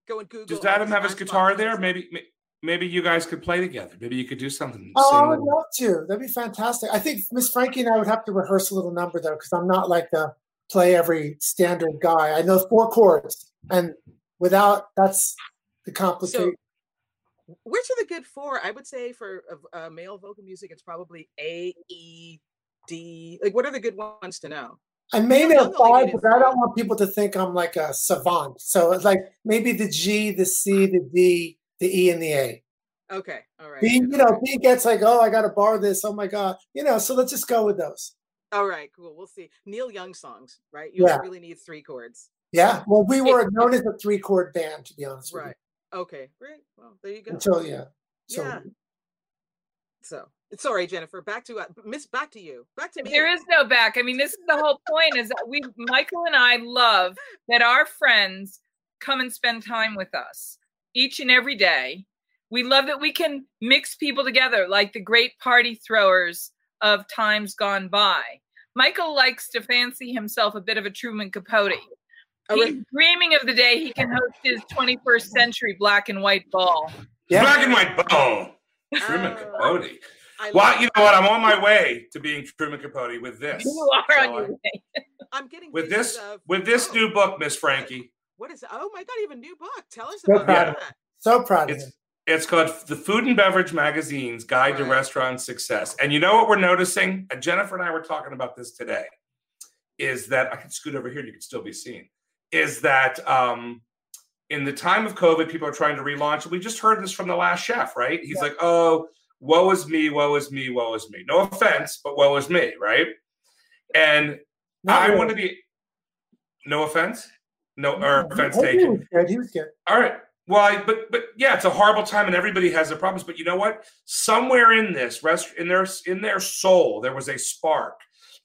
go and Google. Does Adam have his guitar there? songs. Maybe, may- maybe you guys could play together. Maybe you could do something. Oh, I would a- love to. That'd be fantastic. I think Miss Franky and I would have to rehearse a little number though, because I'm not like the play every standard guy. I know four chords, and without that's the complication. Which are the good four? I would say for uh, uh, male vocal music, it's probably A, E, D. Like, what are the good ones to know? I may Neil know five, needed but I don't want people to think I'm like a savant. So it's like maybe the G, the C, the D, the E, and the A. Okay, all right. B, you know, B gets like, oh, I got to borrow this. Oh my god, you know. So let's just go with those. All right, cool. We'll see. Neil Young songs, right? You Yeah. really need three chords. Yeah. Well, we were known as a three chord band, to be honest with Right. Okay, great. Well, there you you. go. Until yeah. So Yeah. So, sorry, Jennifer. Back to uh, Miss. Back to you. Back to me. There is no back. I mean, this is the whole point is that we, Michael and I love that our friends come and spend time with us each and every day. We love that we can mix people together like the great party throwers of times gone by. Michael likes to fancy himself a bit of a Truman Capote. Oh, He's dreaming of the day he can host his 21st century black and white ball. yeah. Black and white bone. Oh, Truman Oh, Capote. I Well, love- you know what? I'm on my way to being Truman Capote with this. You are So on I- your way. I'm getting with this of- uh, with this oh, new book, Miss Franky. What is? Oh my God! You have new book. Tell us So about proud that. So proud of It's it's called the Food and Beverage Magazine's Guide to Restaurant Success. And you know what we're noticing? And Jennifer and I were talking about this today. Is that I can scoot over here? You can still be seen. Is that um, in the time of COVID, people are trying to relaunch. We just heard this from the last chef, right? He's like, "Oh, woe is me, woe is me, woe is me." No offense, but woe is me, right? And Not I really. want to be. No offense. No, or No, offense he- he taken. was good. He was good. All right. Well, I, but but yeah, it's a horrible time, and everybody has their problems. But you know what? Somewhere in this rest in their in their soul, there was a spark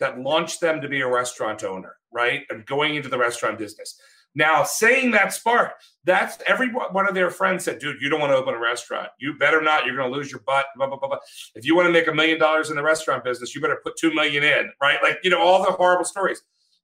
that launched them to be a restaurant owner, right? And going into the restaurant business. Now, saying that spark, that's every one of their friends said, dude, you don't want to open a restaurant. You better not. You're going to lose your butt. Blah, blah, blah, blah. If you want to make a million dollars in the restaurant business, you better put two million in, right? Like, you know, all the horrible stories.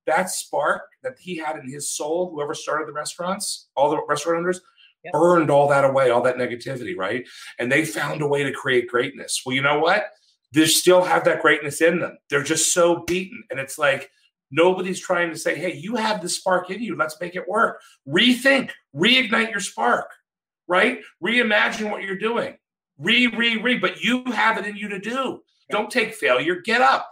That spark that he had in his soul, whoever started the restaurants, all the restaurant owners, Yep. burned all that away, all that negativity, right? And they found a way to create greatness. Well, you know what? They still have that greatness in them. They're just so beaten. And it's like nobody's trying to say, hey, you have the spark in you. Let's make it work. Rethink, reignite your spark, right? Reimagine what you're doing. Re, re, re. But you have it in you to do. Don't take failure. Get up.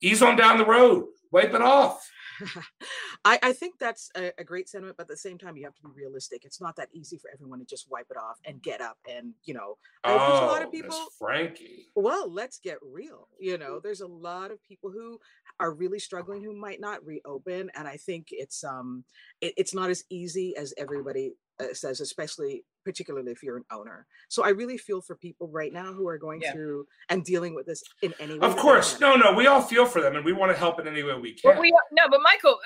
Ease on down the road. Wipe it off. I, I think that's a, a great sentiment, but at the same time, you have to be realistic. It's not that easy for everyone to just wipe it off and get up and you know. uh, there's a lot Oh, of people. Franky. Well, let's get real. You know, there's a lot of people who are really struggling who might not reopen, and I think it's um, it, it's not as easy as everybody uh, says, especially particularly if you're an owner. So I really feel for people right now who are going Yeah. through and dealing with this in any way. Of course. No, no, we all feel for them and we want to help in any way we can. But we no, but Michael,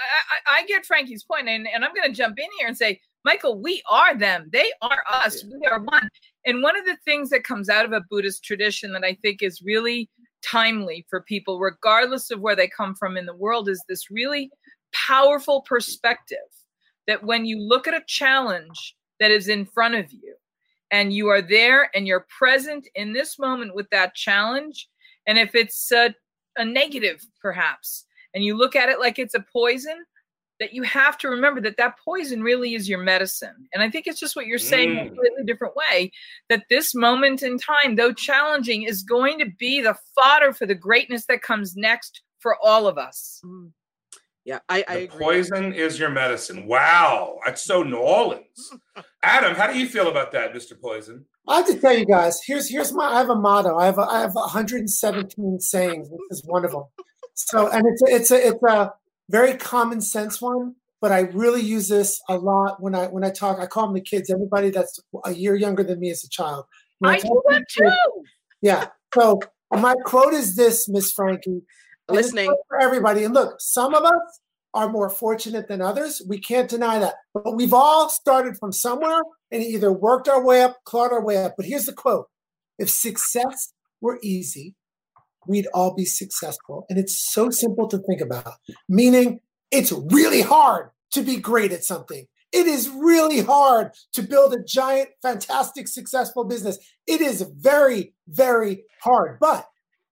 I, I, I get Franky's point, and, and I'm going to jump in here and say, Michael, we are them. They are us. We are one. And one of the things that comes out of a Buddhist tradition that I think is really timely for people, regardless of where they come from in the world, is this really powerful perspective that when you look at a challenge that is in front of you, and you are there and you're present in this moment with that challenge, and if it's a, a negative, perhaps, and you look at it like it's a poison, that you have to remember that that poison really is your medicine. And I think it's just what you're saying in a Mm. completely different way that this moment in time, though challenging, is going to be the fodder for the greatness that comes next for all of us. Mm. Yeah, I, I The agree. poison is your medicine. Wow, that's so New Orleans. Adam, how do you feel about that, Mr. Poison? I have to tell you guys. Here's here's my. I have a motto. I have a, I have 117 sayings. This is one of them. So, and it's a, it's a it's a very common sense one, but I really use this a lot when I when I talk. I call them the kids. Everybody that's a year younger than me as a child. When I talk do that too. Yeah. So my quote is this, Miss Franky. Listening. for everybody. And look, some of us are more fortunate than others. We can't deny that. But we've all started from somewhere and either worked our way up, clawed our way up. But here's the quote If success were easy, we'd all be successful. And it's so simple to think about, meaning it's really hard to be great at something. It is really hard to build a giant, fantastic, successful business. It is very, very hard. But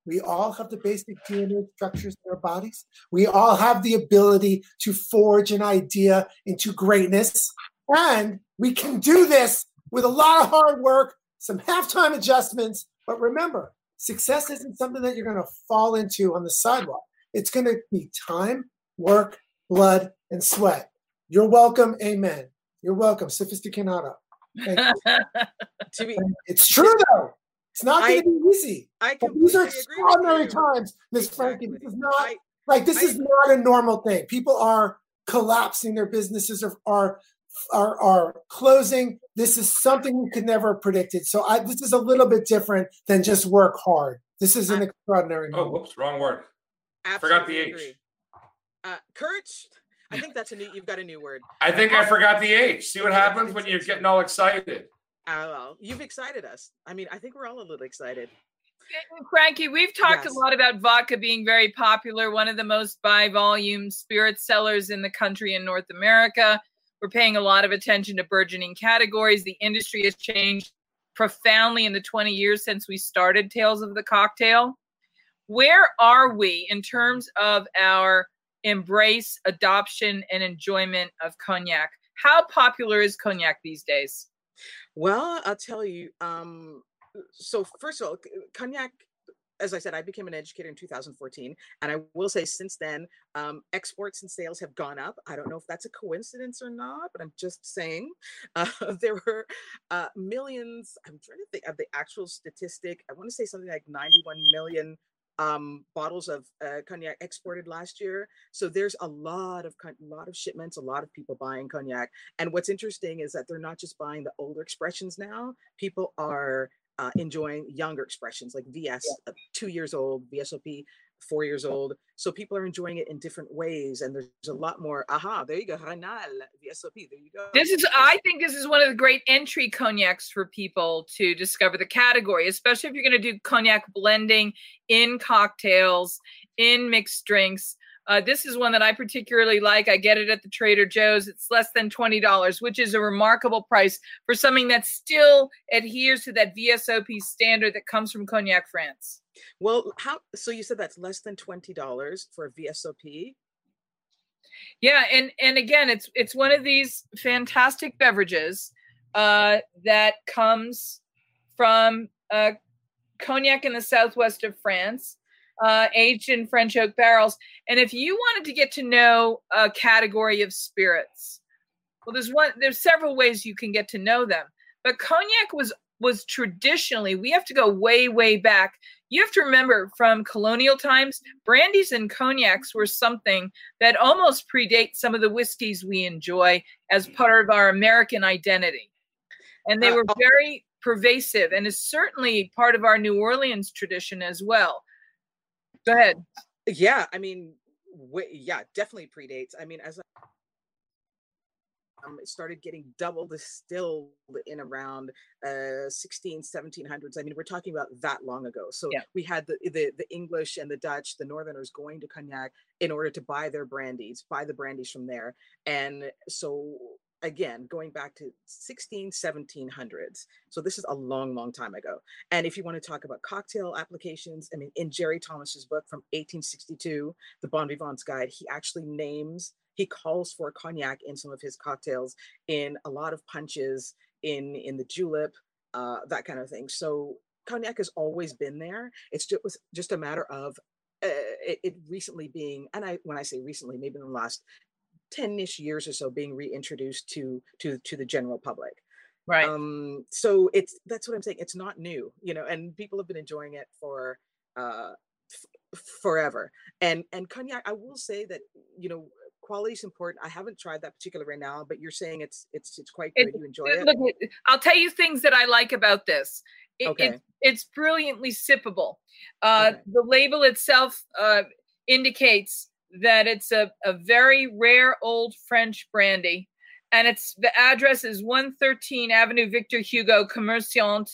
we all have the basic DNA structures in our bodies. We all have the ability to forge an idea into greatness. And we can do this with a lot of hard work, some halftime adjustments. But remember, success isn't something that you're going to fall into on the sidewalk. It's going to be time, work, blood, and sweat. You're welcome. Amen. You're welcome. Sophisticado. You. To be, It's true, though. It's not going to be easy. I But these are extraordinary times, Miss Franky. This is not I, like this I- is not a normal thing. People are collapsing their businesses or are are are closing. This is something we could never have predicted. So I, this is a little bit different than just work hard. This is an I- extraordinary Oh, moment. whoops, wrong word. Forgot the H. agree. Uh, courage. I think that's a new. You've got a new word. I think I forgot the H. See what happens when you're getting all excited. Well, you've excited us. I mean, I think we're all a little excited. Franky, we've talked Yes. a lot about vodka being very popular, one of the most by volume spirit sellers in the country in North America. We're paying a lot of attention to burgeoning categories. The industry has changed profoundly in the 20 years since we started Tales of the Cocktail. Where are we in terms of our embrace, adoption, and enjoyment of cognac? How popular is cognac these days? Well, I'll tell you. Um, so first of all, cognac. As I said, I became an educator in 2014, and I will say since then, um, exports and sales have gone up. I don't know if that's a coincidence or not, but I'm just saying. Uh, there were uh, millions. I'm trying to think of the actual statistic. I want to say something like 91 million um, bottles of uh, cognac exported last year. So there's a lot of con- lot of shipments, a lot of people buying cognac. And what's interesting is that they're not just buying the older expressions now. People are uh, enjoying younger expressions like VS, uh, two years old, VSOP, four years old. So people are enjoying it in different ways. And there's a lot more. Aha, there you go. Raynal, VSOP. There you go. This is, I think, this is one of the great entry cognacs for people to discover the category, especially if you're going to do cognac blending in cocktails, in mixed drinks. Uh, this is one that I particularly like. I get it at the Trader Joe's. It's less than $20, which is a remarkable price for something that still adheres to that VSOP standard that comes from Cognac France. Well, how? So you said that's less than twenty dollars for a VSOP. Yeah, and and again, it's it's one of these fantastic beverages uh, that comes from uh, cognac in the southwest of France, uh, aged in French oak barrels. And if you wanted to get to know a category of spirits, well, there's one. There's several ways you can get to know them. But cognac was was traditionally. We have to go way way back. You have to remember from colonial times, brandies and cognacs were something that almost predate some of the whiskeys we enjoy as part of our American identity. And they Uh, were oh. very pervasive and is certainly part of our New Orleans tradition as well. Go ahead. Yeah, I mean, wa- yeah, definitely predates. I mean, as um, it started getting double distilled in around uh 16 1700s i mean we're talking about that long ago. So Yeah. we had the, the the english and the dutch the northerners going to cognac in order to buy their brandies buy the brandies from there. And so again going back to 16 1700s so this is a long long time ago. And if you want to talk about cocktail applications i mean in jerry thomas's book from 1862 the bon vivant's guide he actually names he calls for cognac in some of his cocktails in a lot of punches in in the julep uh, that kind of thing. So cognac has always been there. It's just was just a matter of uh, it, it, recently being and i when i say recently maybe in the last 10ish years or so being reintroduced to to to the general public. Right. Um so it's that's what i'm saying it's not new you know and people have been enjoying it for uh f- forever. And and cognac i will say that you know quality is important. I haven't tried that particular right now but you're saying it's it's it's quite good it, you enjoy it look, i'll tell you things that i like about this. It, okay. It, it's brilliantly sippable. Uh okay. the label itself uh indicates that it's a, a very rare old French brandy. And it's the address is 113 Avenue Victor Hugo, Commerciant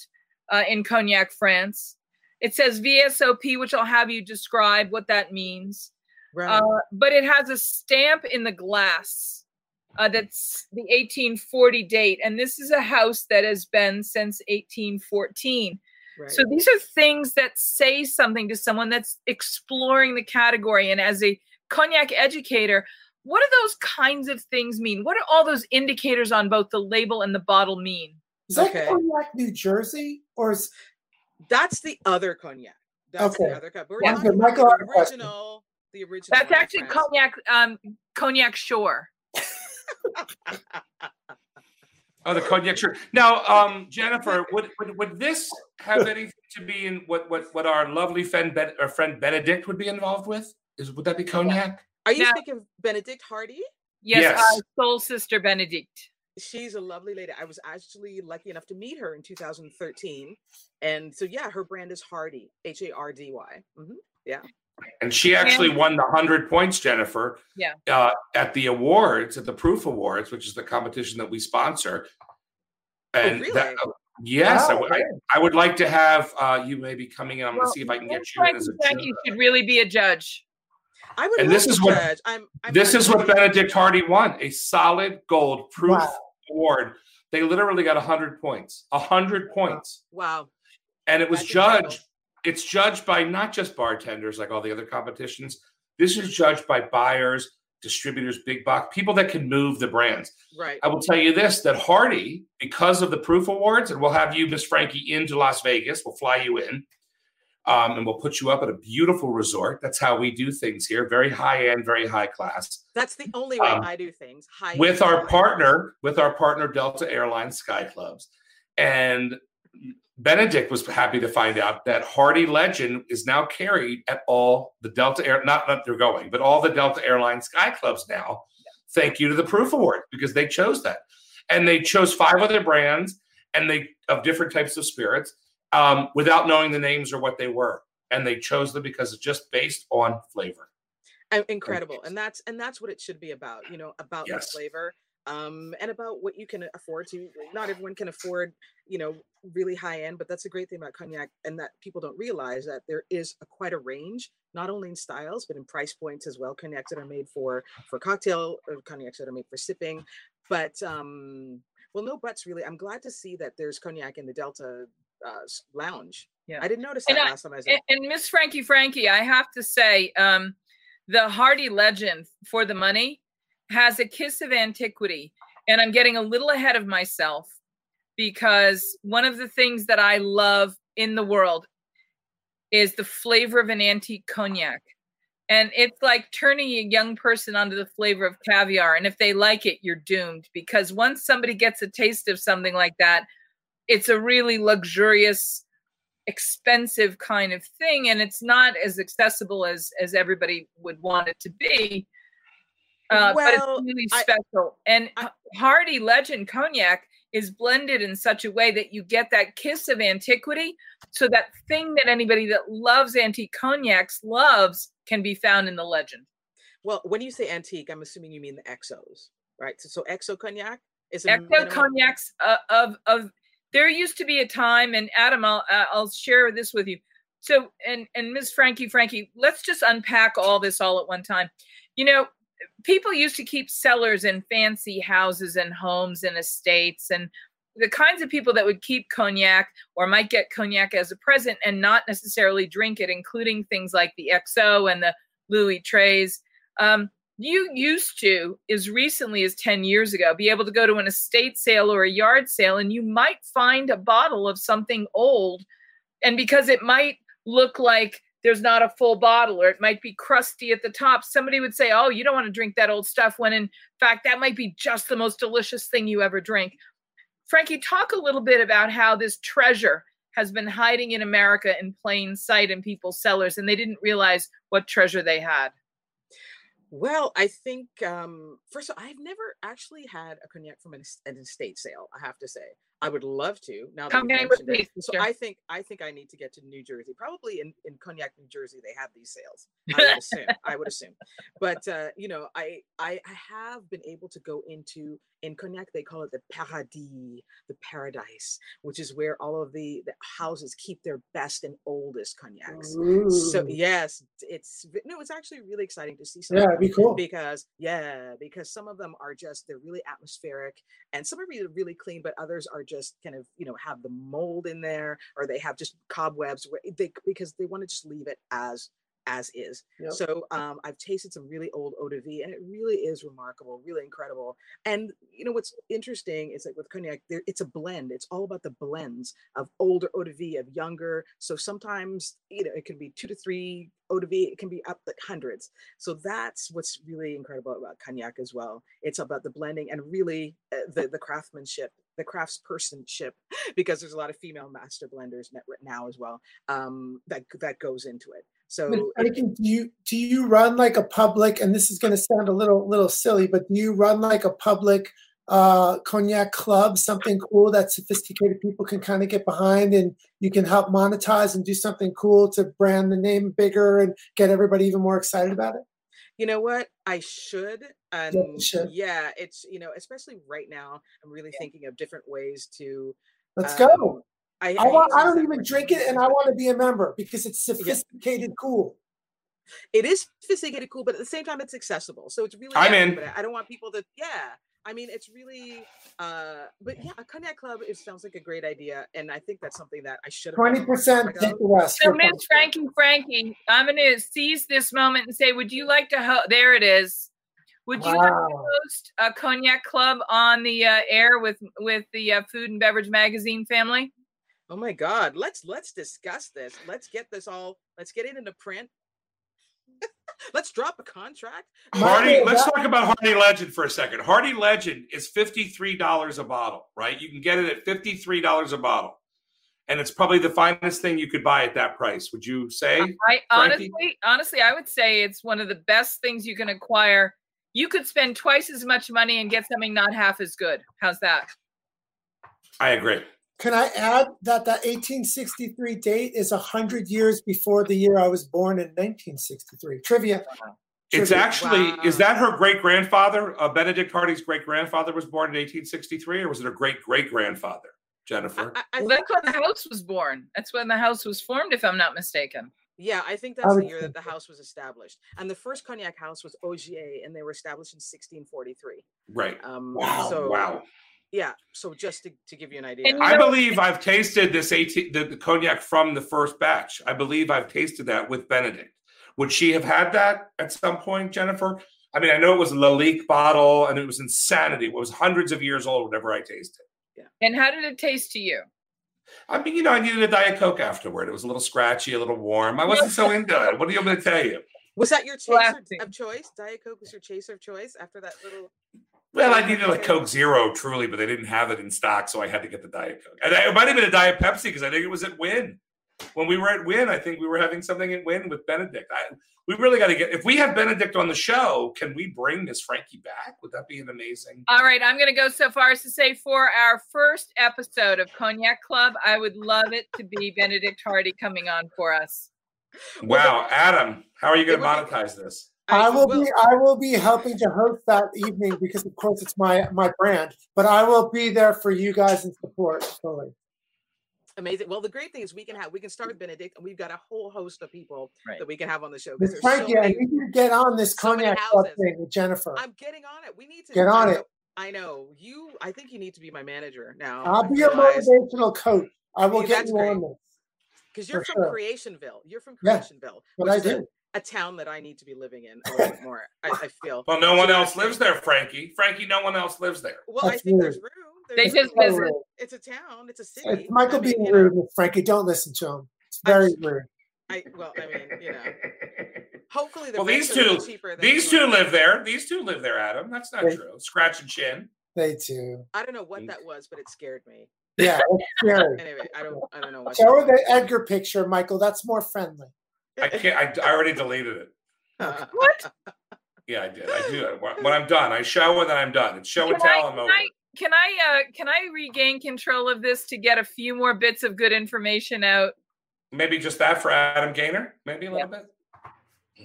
uh, in Cognac, France. It says VSOP, which I'll have you describe what that means. Right. Uh, but it has a stamp in the glass uh, that's the 1840 date. And this is a house that has been since 1814. Right. So these are things that say something to someone that's exploring the category. And as a cognac educator, what do those kinds of things mean? What do all those indicators on both the label and the bottle mean? Is that okay. cognac New Jersey or is that's the other cognac? That's okay. the other cognac. We're talking Michael, the original, the original. That's actually cognac, um, cognac shore. oh, the cognac shore. Now, um, Jennifer, would, would would this have anything to be in what what what our lovely friend ben, our friend Bénédicte would be involved with? Is would that be cognac? Are you now, thinking of Bénédicte Hardy? Yes, yes. Uh, soul sister Bénédicte. She's a lovely lady. I was actually lucky enough to meet her in 2013, and so yeah, her brand is Hardy, H A R D Y. Mm-hmm. Yeah. And she actually and, won the hundred points, Jennifer. Yeah. Uh, at the awards, at the Proof Awards, which is the competition that we sponsor. Oh, and oh, really? that, uh, Yes, wow, I, I, I, would like to have uh, you maybe coming in. I'm well, going to see if I can get you in as a judge. You should really be a judge. I would. And this is what judge. I'm, I'm this is what Bénédicte Hardy won: a solid gold proof wow. award. They literally got hundred points. hundred points. Wow. And it was That's judged. Incredible. It's judged by not just bartenders like all the other competitions. This is judged by buyers, distributors, big box, people that can move the brands. Right. I will tell you this that Hardy, because of the Proof Awards, and we'll have you, Miss Franky, into Las Vegas. We'll fly you in. Um, and we'll put you up at a beautiful resort. That's how we do things here. Very high end, very high class. That's the only way um, I do things. High with our partner, with our partner Delta Airlines Sky Clubs, and Bénédicte was happy to find out that Hardy Legend is now carried at all the Delta Air, not that they're going, but all the Delta Airlines Sky Clubs now. Thank you to the Proof Award because they chose that, and they chose five other brands and they of different types of spirits um, without knowing the names or what they were, and they chose them because it's just based on flavor. Incredible, and that's and that's what it should be about. You know, about yes. the flavor um, and about what you can afford to. Not everyone can afford, you know, really high end, but that's a great thing about cognac, and that people don't realize that there is a, quite a range, not only in styles but in price points as well. Cognacs that are made for for cocktail, or cognacs that are made for sipping, but um, well, no buts really. I'm glad to see that there's cognac in the Delta uh, lounge. Yeah, I didn't notice that and last I, time I was. And, and Miss Franky, Franky, I have to say, um, the Hardy Legend for the money has a kiss of antiquity, and I'm getting a little ahead of myself because one of the things that I love in the world is the flavor of an antique cognac. And it's like turning a young person onto the flavor of caviar. And if they like it, you're doomed because once somebody gets a taste of something like that, it's a really luxurious expensive kind of thing and it's not as accessible as as everybody would want it to be. Uh, well, but it's really special. I, and I, hardy legend cognac is blended in such a way that you get that kiss of antiquity so that thing that anybody that loves antique cognacs loves can be found in the legend. Well when you say antique i'm assuming you mean the XOs right? So, so XO cognac is XO cognacs uh, of of there used to be a time, and Adam, I'll, uh, I'll share this with you. So, and and Ms. Franky, Franky, let's just unpack all this all at one time. You know, people used to keep cellars in fancy houses and homes and estates and the kinds of people that would keep cognac or might get cognac as a present and not necessarily drink it, including things like the XO and the Louis Treize. Um, you used to, as recently as 10 years ago, be able to go to an estate sale or a yard sale and you might find a bottle of something old. And because it might look like there's not a full bottle or it might be crusty at the top, somebody would say, Oh, you don't want to drink that old stuff when in fact that might be just the most delicious thing you ever drink. Franky, talk a little bit about how this treasure has been hiding in America in plain sight in people's cellars and they didn't realize what treasure they had. Well, I think um, first of all, I've never actually had a cognac from an, an estate sale. I have to say, I would love to. Now that Come you hang with mentioned me, it. So. I think I think I need to get to New Jersey. Probably in, in Cognac, New Jersey, they have these sales. I would assume. I would assume. But uh, you know, I, I I have been able to go into in Cognac. They call it the paradis, the paradise, which is where all of the, the houses keep their best and oldest cognacs. So yes, it's no, it's actually really exciting to see some yeah, of it'd be them cool. because yeah, because some of them are just they're really atmospheric and some are really really clean, but others are just kind of you know have the mold in there or they have just cobwebs where they because they want to just leave it as as is. Yep. So um, I've tasted some really old eau de vie, and it really is remarkable, really incredible. And you know what's interesting is like with cognac, there, it's a blend. It's all about the blends of older eau de vie, of younger. So sometimes you know it can be two to three eau de vie. It can be up like hundreds. So that's what's really incredible about cognac as well. It's about the blending and really uh, the the craftsmanship, the craftspersonship, because there's a lot of female master blenders now as well. Um, that that goes into it. So it- do you do you run like a public? And this is going to sound a little little silly, but do you run like a public uh, cognac club? Something cool that sophisticated people can kind of get behind, and you can help monetize and do something cool to brand the name bigger and get everybody even more excited about it. you know what i should and you should. yeah it's you know especially right now i'm really thinking of different ways to Let's um, go. I, I want. I don't even word drink it, and I want to be a member because it's sophisticated, cool. it is sophisticated cool but at the same time it's accessible so it's really I'm in. but I- i don't want people to yeah i mean it's really uh but yeah a cognac club it sounds like a great idea and i think that's something that i should have done a Twenty long percent. time Take ago. the rest. So, Miss. Franky, Franky, I'm going to seize this moment and say, would you like to host? There it is. Would you like Wow. host a cognac club on the uh, air with with the uh, Food and Beverage Magazine family? oh my god let's let's discuss this let's get this all let's get it into print let's drop a contract Hardy, let's talk about Hardy Legend for a second. Hardy Legend is $53 a bottle, right? You can get it at $53 a bottle. And it's probably the finest thing you could buy at that price. Would you say? I Franky? honestly, honestly, I would say it's one of the best things you can acquire. You could spend twice as much money and get something not half as good. How's that? I agree. Can I add that that 1863 date is 100 years before the year I was born in 1963? Trivia. It's Trivia. actually, is that her great grandfather? Uh, Bénédicte Hardy's great grandfather was born in 1863, or was it her great great grandfather, Jennifer? I, I, I Well, that's when the house was born. That's when the house was formed, if I'm not mistaken. Yeah, I think I that's the year that the house was established. And the first cognac house was Augier, and they were established in 1643. right. Um, Wow, So, wow. Yeah. So just to, to give you an idea. And I believe I've tasted this 18, the, the cognac from the first batch. I believe I've tasted that with Bénédicte. Would she have had that at some point, Jennifer? I mean, I know it was a Lalique bottle and it was insanity. It was hundreds of years old whenever I tasted. Yeah. And how did it taste to you? I mean, you know, I needed a Diet Coke afterward. It was a little scratchy, a little warm. I wasn't so into it. What do you want me to tell you? was that your chaser Blasting. of choice? Diet Coke was your chaser of choice after that little. Well, I needed a Coke Zero, truly, but they didn't have it in stock, so I had to get the Diet Coke. And it might have been a Diet Pepsi because I think it was at Wynn. When we were at Wynn, I think we were having something at Wynn with Bénédicte. I, we really got to get. If we have Bénédicte on the show, can we bring Miss Franky back? Would that be an amazing? All right, I'm going to go so far as to say for our first episode of Cognac Club, I would love it to be Bénédicte Hardy coming on for us. Wow, Adam, how are you going to monetize this? I will will- be I will be helping to host that evening because of course it's my my brand, but I will be there for you guys in support fully. Amazing. Well, the great thing is we can have we can start with Bénédicte, and we've got a whole host of people Right. that we can have on the show. Miss Franky, so I need you to get on this so cognac club thing with Jennifer. I'm getting on it. We need to Get on it. know- I know you. I think you need to be my manager now. I'll be your motivational coach. I will See, get that's you on this. because you're from sure. Creationville. You're from Creationville, What which I is a, do. a town that I need to be living in a little bit more. I, I feel. Well, no one else lives there, Franky. Franky, no one else lives there. Well, I That's think there's room. They just room. visit. rude. It's a town. It's a city. It's Michael I mean, being you know, rude, Franky. Don't listen to him. It's very s- rude. I well, I mean, you know, hopefully the well, these are a little two, cheaper than these two York. live there. These two live there, Adam. That's not They- true. Scratch and chin. They too. I don't know what that was, but it scared me. Yeah, it's scary. Anyway, I don't. I don't know what. Show her that the Edgar picture, Michael. That's more friendly. I can't. I, I already deleted it. was. What? Yeah, I did. I do. When when I'm done, I show and then I'm done. It's show and Can I, tell. I'm can over. I can I uh can I regain control of this to get a few more bits of good information out? Maybe just that for Adam Gaynor. Maybe a little bit.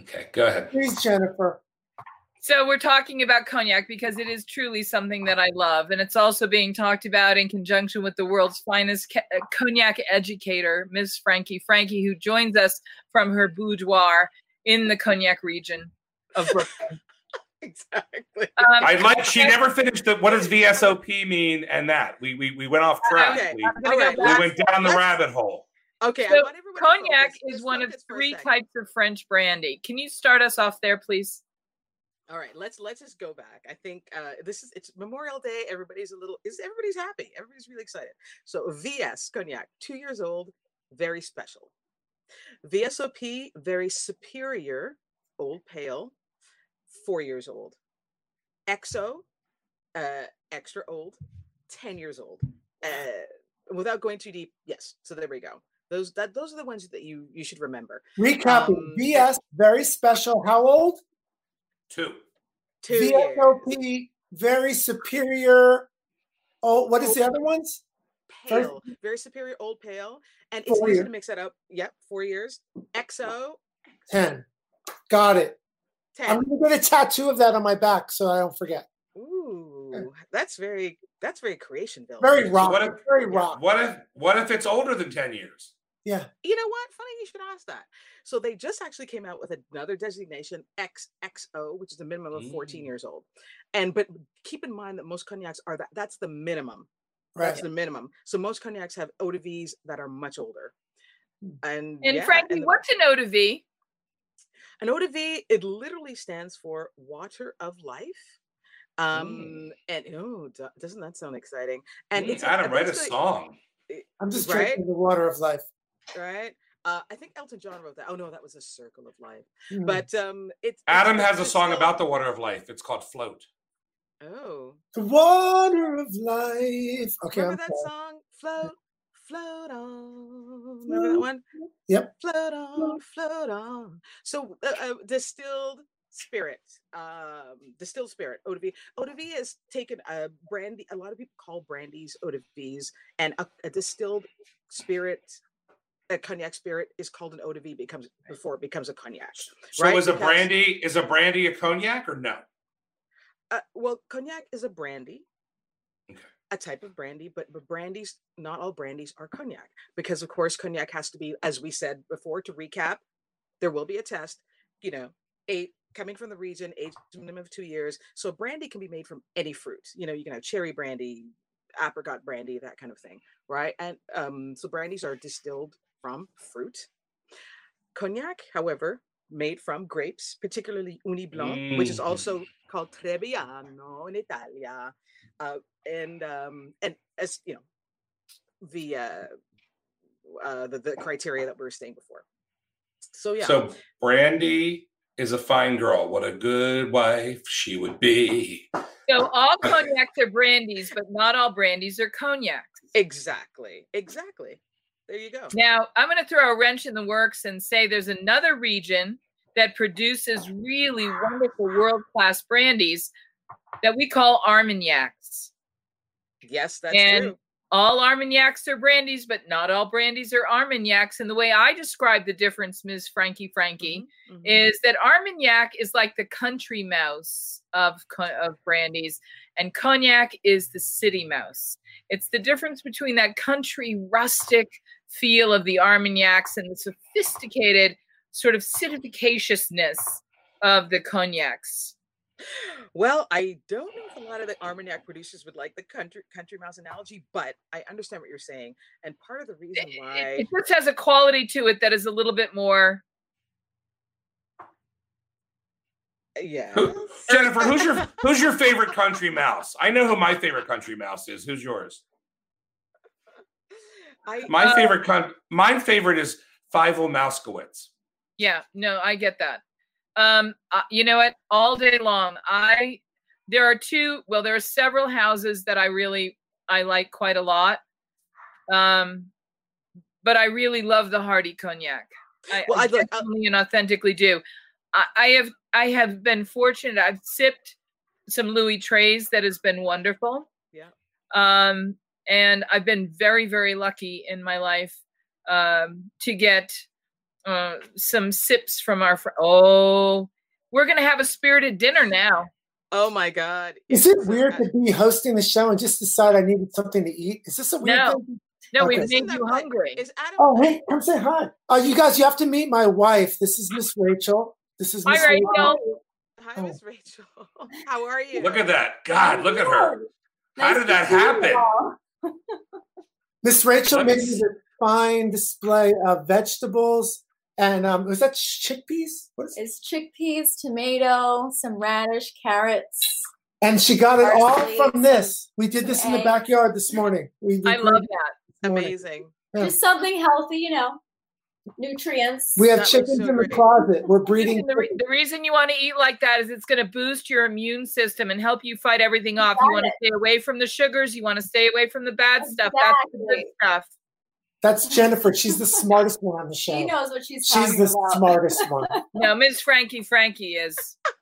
Okay, go ahead. Please, Jennifer. So we're talking about cognac because it is truly something that I love, and it's also being talked about in conjunction with the world's finest ca- uh, cognac educator, Ms. Franky Franky, who joins us from her boudoir in the cognac region of Brooklyn. Exactly. Um, I like. She never finished the. What does VSOP mean? And that we we, we went off track. Okay, We, I'm gonna All go right, we went down the let's- rabbit hole. Okay, I So, want everyone to Cognac is one of focus for a three second. types of French brandy. Can you start us off there, please? All right, let's let's just go back. I think uh, this is it's Memorial Day. Everybody's a little is everybody's happy. Everybody's really excited. So VS cognac, two years old, very special. VSOP, very superior, old pale, four years old. XO, uh, extra old, ten years old. Uh, without going too deep, yes. So there we go. Those that those are the ones that you you should remember. Recapping. Um, VS, very special. How old? Two. Two years. VSOP, very superior. Oh, what is the other ones? Very- pale, very superior old pale, and it's Four easy years. to mix that up. Yep, four years. XO 10. Got it. 10. I'm going to get a tattoo of that on my back so I don't forget. Ooh, that's very that's very creationville. Very So rock. what if- very rock. What if what if it's older than ten years? Yeah. You know what? Funny you should ask that. So they just actually came out with another designation, XXO, which is a minimum of 14 Mm. years old. And but keep in mind that most cognacs are that that's the minimum. Right. That's the minimum. So most cognacs have eau de vies that are much older. Hmm. And And yeah, Franky, and the- what's an eau de vie? An eau de vie, it literally stands for water of life. Um, and oh, doesn't that sound exciting? And Mm, it's Adam, write a song. I'm just right? drinking the water of life. right? Uh, I think Elton John wrote that. Oh no, that was a circle of life. Mm. But um, it's Adam it's has a song distilled- about the water of life. It's called Float. Oh, the water of life. Okay. remember I'm that sorry. song? Float, float on. Remember that one? Yep. Float on, float on. So uh, uh, distilled spirit, um, distilled spirit, eau de vie. Eau de vie is taken a brandy. A lot of people call brandies eau de vies, and a, a distilled spirit. A cognac spirit is called an eau de vie becomes before it becomes a cognac. So Right, is a because- brandy is a brandy a cognac or no? Uh, well, cognac is a brandy. A type of brandy, but but brandies, not all brandies are cognac because, of course, cognac has to be, as we said before. To recap, there will be a test. You know, eight coming from the region, age minimum of two years. So brandy can be made from any fruit. You know, you can have cherry brandy, apricot brandy, that kind of thing, right? And um, so brandies are distilled from fruit. Cognac, however, made from grapes, particularly Ugni Blanc, which is Mm. also called Trebbiano in Italia, uh, and um, and as you know, the uh, uh, the, the criteria that we were saying before. So yeah, So Brandy is a fine girl. What a good wife she would be. So all cognacs are brandies, but not all brandies are cognacs. exactly, exactly. There you go. Now, I'm going to throw a wrench in the works and say there's another region that produces really wonderful world class brandies that we call Armagnacs. Yes, that's And true. all Armagnacs are brandies, but not all brandies are Armagnacs. And the way I describe the difference, Ms. Franky Franky, Mhm, mhm. is that Armagnac is like the country mouse of of brandies, and cognac is the city mouse. It's the difference between that country rustic feel of the Armagnacs and the sophisticated sort of citificatiousness of the cognacs. Well, I don't know if a lot of the Armagnac producers would like the country country mouse analogy, but I understand what you're saying. And part of the reason It, why it just has a quality to it that is a little bit more. yeah. Who- Jennifer, who's your who's your favorite country mouse? I know who my favorite country mouse is. Who's yours? I My Uh, favorite con- my favorite is Fievel Mousekewitz. Yeah, no, I get that. Um, uh, you know what? All day long, I there are two. Well, there are several houses that I really I like quite a lot. Um, but I really love the Hardy cognac. I, Well, I like- uh and authentically do. I, I have I have been fortunate. I've sipped some Louis Treize that has been wonderful. Yeah. Um, and I've been very very lucky in my life um, to get uh, some sips from our. Fr- oh, we're gonna have a spirited dinner now. oh my god. Is it so weird bad. to be hosting the show and just decide I needed something to eat? Is this a weird No. thing? No, Okay. we've made you hungry. Is Adam Oh, hey, come say hi. Oh, you guys, you have to meet my wife. This is Miss Rachel. This is Miss Rachel. Hi, Oh. Miss Rachel. How are you? Look at that. God, look at her. How did that happen? Miss Rachel Let made me me this fine display of vegetables. And um, was that chickpeas? What is it? It's chickpeas, tomato, some radish, carrots. And she got it all from this. We did some this in the eggs. backyard this morning. We, we I love that. morning. Amazing. Yeah. Just something healthy, you know, nutrients. We have That looks chickens so in the great. closet. We're breeding. Listen, the, re- the reason you want to eat like that is it's going to boost your immune system and help you fight everything off. You Got want to stay away from the sugars. You want to stay away from the bad stuff. That's the good Exactly. stuff. That's Jennifer. She's the smartest one on the show. She knows what she's She's the about. smartest one. No, Miss Franky Franky is.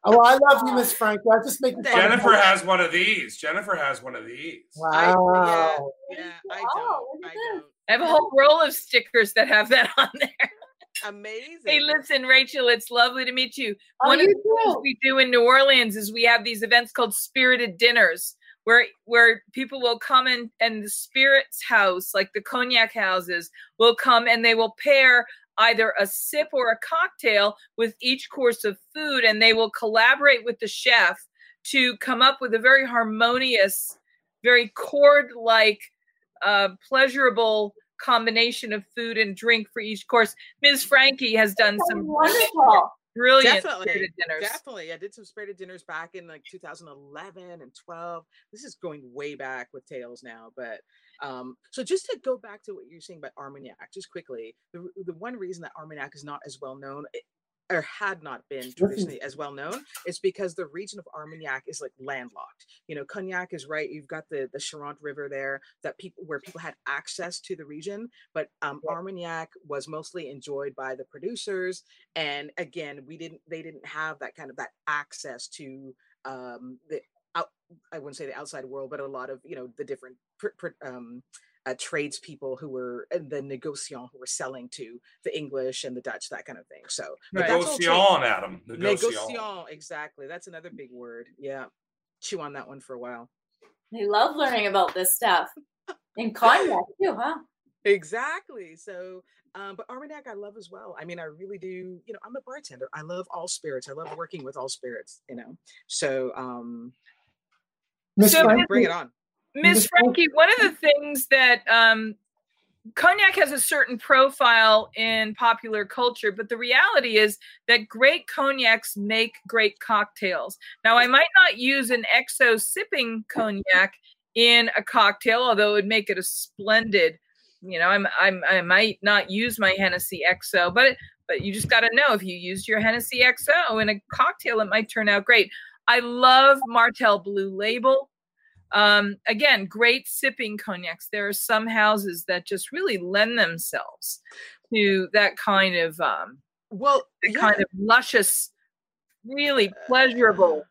Oh, I love you, Miss Franky. I just make Jennifer has one of these. Jennifer has one of these. I- Wow. Yeah, I don't. look I don't. I have a whole roll of stickers that have that on there. Amazing. Hey, listen, Rachel, it's lovely to meet you. Oh, One of you the things we do in New Orleans is we have these events called spirited dinners where where people will come in and the spirits house like the cognac houses will come and they will pair either a sip or a cocktail with each course of food and they will collaborate with the chef to come up with a very harmonious very chord like uh, pleasurable combination of food and drink for each course ms franky has done That's some wonderful. Brilliant Definitely, dinners definitely. I did some spirited dinners back in like 2011 and 12. This is going way back with Tales now, but um, so just to go back to what you're saying about Armagnac, just quickly, the the one reason that Armagnac is not as well known. eh, Or had not been traditionally as well known is because the region of Armagnac is like landlocked. You know, Cognac is right. You've got the the Charente River there that people where people had access to the region, but um, Armagnac was mostly enjoyed by the producers and again we didn't they didn't have that kind of that access to um the out i wouldn't say the outside world but a lot of you know the different pr- pr- um uh, tradespeople who were the negociants who were selling to the english and the dutch that kind of thing so Right. that's all cha- Negociant, Adam. Negociant. negociant exactly that's another big word yeah chew on that one for a while They love learning about this stuff. in cognac too, huh? Exactly. So, um, but Armagnac I love as well. I mean, I really do. You know, I'm a bartender. I love all spirits. I love working with all spirits. You know, so um, Miss So, bring it on. Miss Franky, one of the things that um, cognac has a certain profile in popular culture, but the reality is that great cognacs make great cocktails. Now, I might not use an XO sipping cognac in a cocktail, although it would make it a splendid. You know, I'm, I'm I might not use my Hennessy XO, but but you just got to know if you used your Hennessy XO in a cocktail, it might turn out great. I love Martell Blue Label. Um, again, great sipping cognacs. There are some houses that just really lend themselves to that kind of um, Well, yeah, kind of luscious, really pleasurable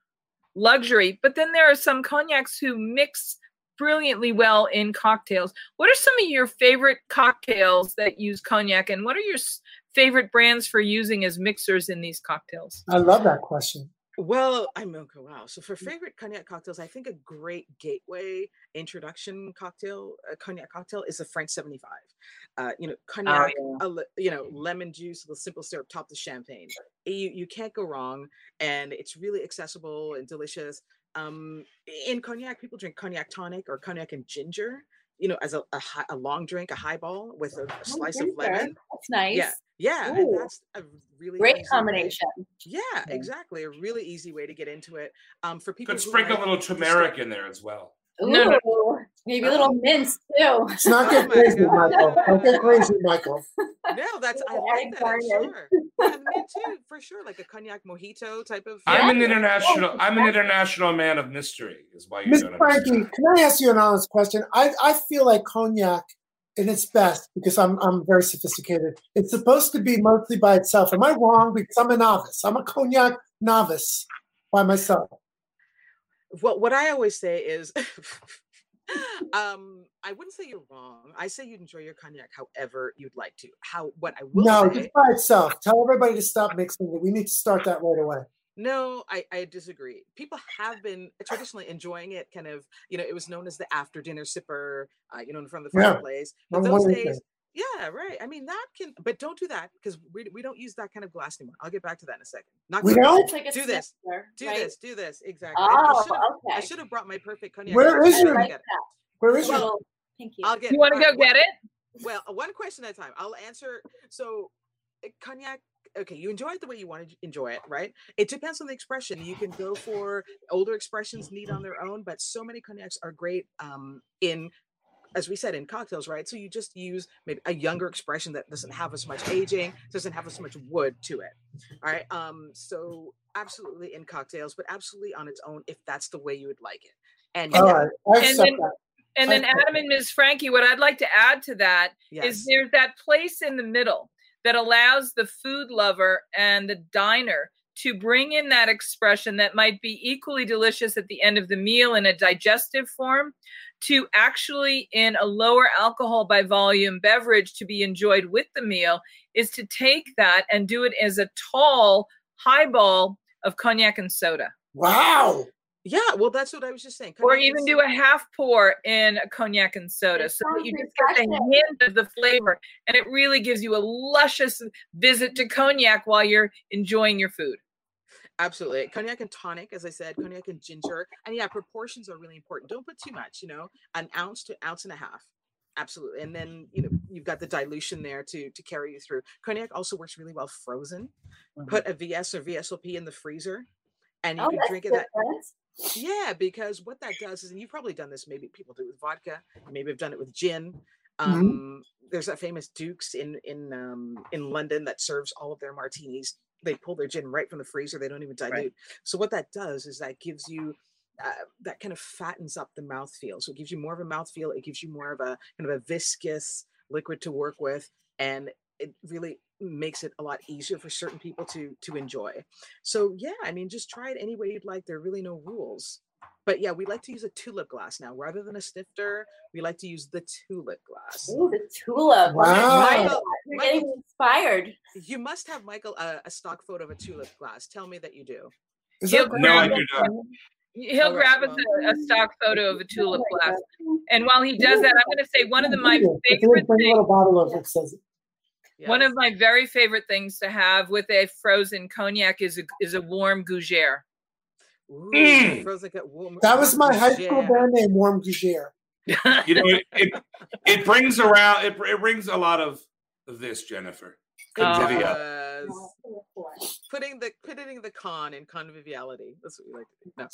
luxury. But then there are some cognacs who mix brilliantly well in cocktails. What are some of your favorite cocktails that use cognac, and what are your favorite brands for using as mixers in these cocktails? I love that question. Well, I'm okay. Wow. So for favorite cognac cocktails, I think a great gateway introduction cocktail, a cognac cocktail, is a French 75. Uh, you know, cognac, yeah. a you know, lemon juice, a little simple syrup, top the champagne. You you can't go wrong, and it's really accessible and delicious. Um, in cognac, people drink cognac tonic or cognac and ginger. You know, as a a, hi- a long drink, a highball with a, a slice of lemon. That's nice. Yeah, yeah, and that's a really Great easy way- combination. yeah, exactly. A really easy way to get into it. Um, for people Could sprinkle a little turmeric in there as well. Ooh, No, no. maybe a little mince too. It's not Oh get my crazy, God. Michael. Don't get crazy, Michael. No, that's I like adding that. garnish. Sure, yeah, me too, for sure. Like a cognac mojito type of. I'm an international. I'm an international man of mystery. Is why you Miss don't Franky, can I ask you an honest question? I, I feel like cognac in its best because I'm I'm very sophisticated. It's supposed to be mostly by itself. Am I wrong? Because I'm a novice. I'm a cognac novice by myself. Well, what I always say is, um, I wouldn't say you're wrong. I say you'd enjoy your cognac however you'd like to. How what I will No, say. just by itself. Tell everybody to stop mixing it. We need to start that right away. No, I, I disagree. People have been traditionally enjoying it. Kind of, you know, it was known as the after dinner sipper, uh, you know, in front of the Yeah. fireplace. But those days, yeah, right. I mean, that can, but don't do that because we, we don't use that kind of glass anymore. I'll get back to that in a second. Not We don't? It's like a Do this. snifter, Do right? this. Do this. Exactly. I- I Oh, should've- I okay. should have brought my perfect cognac. Where glass. is I your- like Get it. Where is your Well, thank you. I'll get. You want to go right, get it? well, one question at a time. I'll answer. So, uh, cognac. Okay, you enjoy it the way you want to enjoy it, right? It depends on the expression. You can go for older expressions, neat on their own, but so many cognacs are great um, in, as we said, in cocktails, right? So you just use maybe a younger expression that doesn't have as much aging, doesn't have as much wood to it. All right. Um. So absolutely in cocktails, but absolutely on its own if that's the way you would like it. And All yeah, And then- that. And then Adam and Ms. Franky, what I'd like to add to that is yes. there's that place in the middle that allows the food lover and the diner to bring in that expression that might be equally delicious at the end of the meal in a digestive form to actually in a lower alcohol by volume beverage to be enjoyed with the meal is to take that and do it as a tall highball of cognac and soda Wow. Yeah, well, that's what I was just saying. or even do a half pour in a cognac and soda It so that you just get the hint of the flavor and it really gives you a luscious visit to cognac while you're enjoying your food Absolutely. Cognac and tonic, as I said, cognac and ginger. And yeah, proportions are really important. Don't put too much, you know, an ounce to ounce and a half. Absolutely. And then, you know, you've got the dilution there to to carry you through. Cognac also works really well frozen. Mm-hmm. Put a VS or VSOP in the freezer and you Oh, can drink it that different. Yeah, because what that does is, and you've probably done this, maybe people do it with vodka, maybe have done it with gin. Mhm. Um, There's that famous Duke's in in um, in London that serves all of their martinis. They pull their gin right from the freezer. They don't even dilute. So what that does is that gives you uh, that kind of fattens up the mouthfeel. So it gives you more of a mouthfeel. It gives you more of a kind of a viscous liquid to work with, and it really makes it a lot easier for certain people to to enjoy. So yeah, I mean, just try it any way you'd like. There are really no rules. But yeah, we like to use a tulip glass now rather than a snifter. We like to use the tulip glass. Ooh, the tulip. Wow. Michael, You're Michael- getting inspired. you must have Michael uh, a stock photo of a tulip glass. Tell me that you do. He'll that No, I grab do us- not. He'll All right, grab us well- a, a stock photo of a tulip Oh glass. And while he does that, I'm going to say one of the, my If you favorite bring a things little bottle of it says One of my very favorite things to have with a frozen cognac is a is a warm gougere. Ooh, Mm. frozen warm- that was warm my high school band name, Warm Gougère. You know, it, it, it brings around. It, it brings a lot of this, Jennifer. Convivia. does. Putting the putting the con in conviviality. That's what we like to do. No.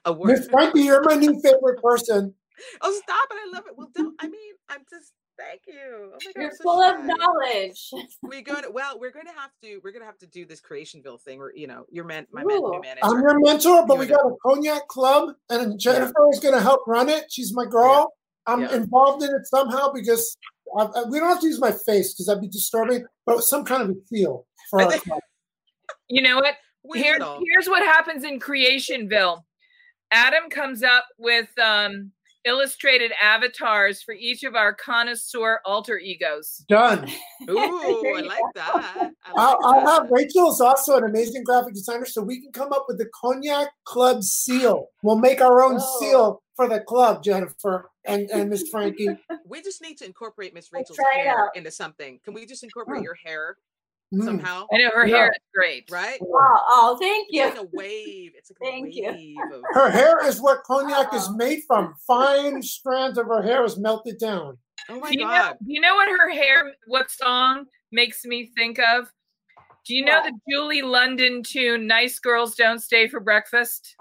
A word. Miss Franky, you're my new favorite person. Oh, stop it! I love it. Well, don't. I mean, I'm just. Thank you. Oh my god, You're so full of knowledge. We're going to. Well, we're going to have to. We're going to have to do this Creationville thing. Where you know, you're man, my man, new manager. I'm your mentor, but You we know. got a cognac club, and Jennifer is going to help run it. She's my girl. I'm Yeah. involved in it somehow because I, I- we don't have to use my face because that'd be disturbing, but some kind of a seal for I our think- You know what? We Here's here's what happens in Creationville. Adam comes up with um, illustrated avatars for each of our connoisseur alter egos. Done. Ooh, I like that. I like I'll, I'll have Rachel is also an amazing graphic designer, so we can come up with the Cognac Club seal. We'll make our own Oh. seal for the club, Jennifer and, and Miss Franky. We just need to incorporate Miss Rachel's hair out. into something. Can we just incorporate Mm. your hair Mm. somehow? I know her Yeah. hair is great. Right? Oh, oh, thank It's you. like a wave. It's like a Thank you. of Her hair is what cognac is Oh. made from. Fine strands of her hair is melted down. Oh my Do you know? god. Do you know what her hair? What song makes me think of? Do you know What? the Julie London tune "Nice Girls Don't Stay for Breakfast"?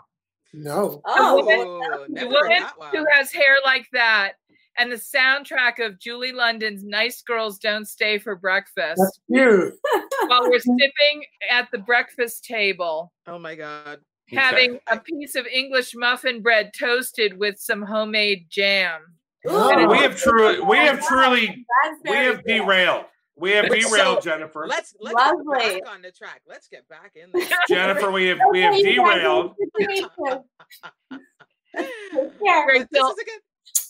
No. Oh, woman- Oh, The woman who has hair like that, and the soundtrack of Julie London's "Nice Girls Don't Stay for Breakfast" That's cute. while we're sipping at the breakfast table, Oh my god. having a piece of English muffin bread toasted with some homemade jam. Oh. We have truly, we have truly, we have good. derailed. We have It's derailed, so- Jennifer. Let's let's Lovely. get back on the track. Let's get back in there. Jennifer, we have we have Okay, you guys derailed, need to- Take care. Rachel.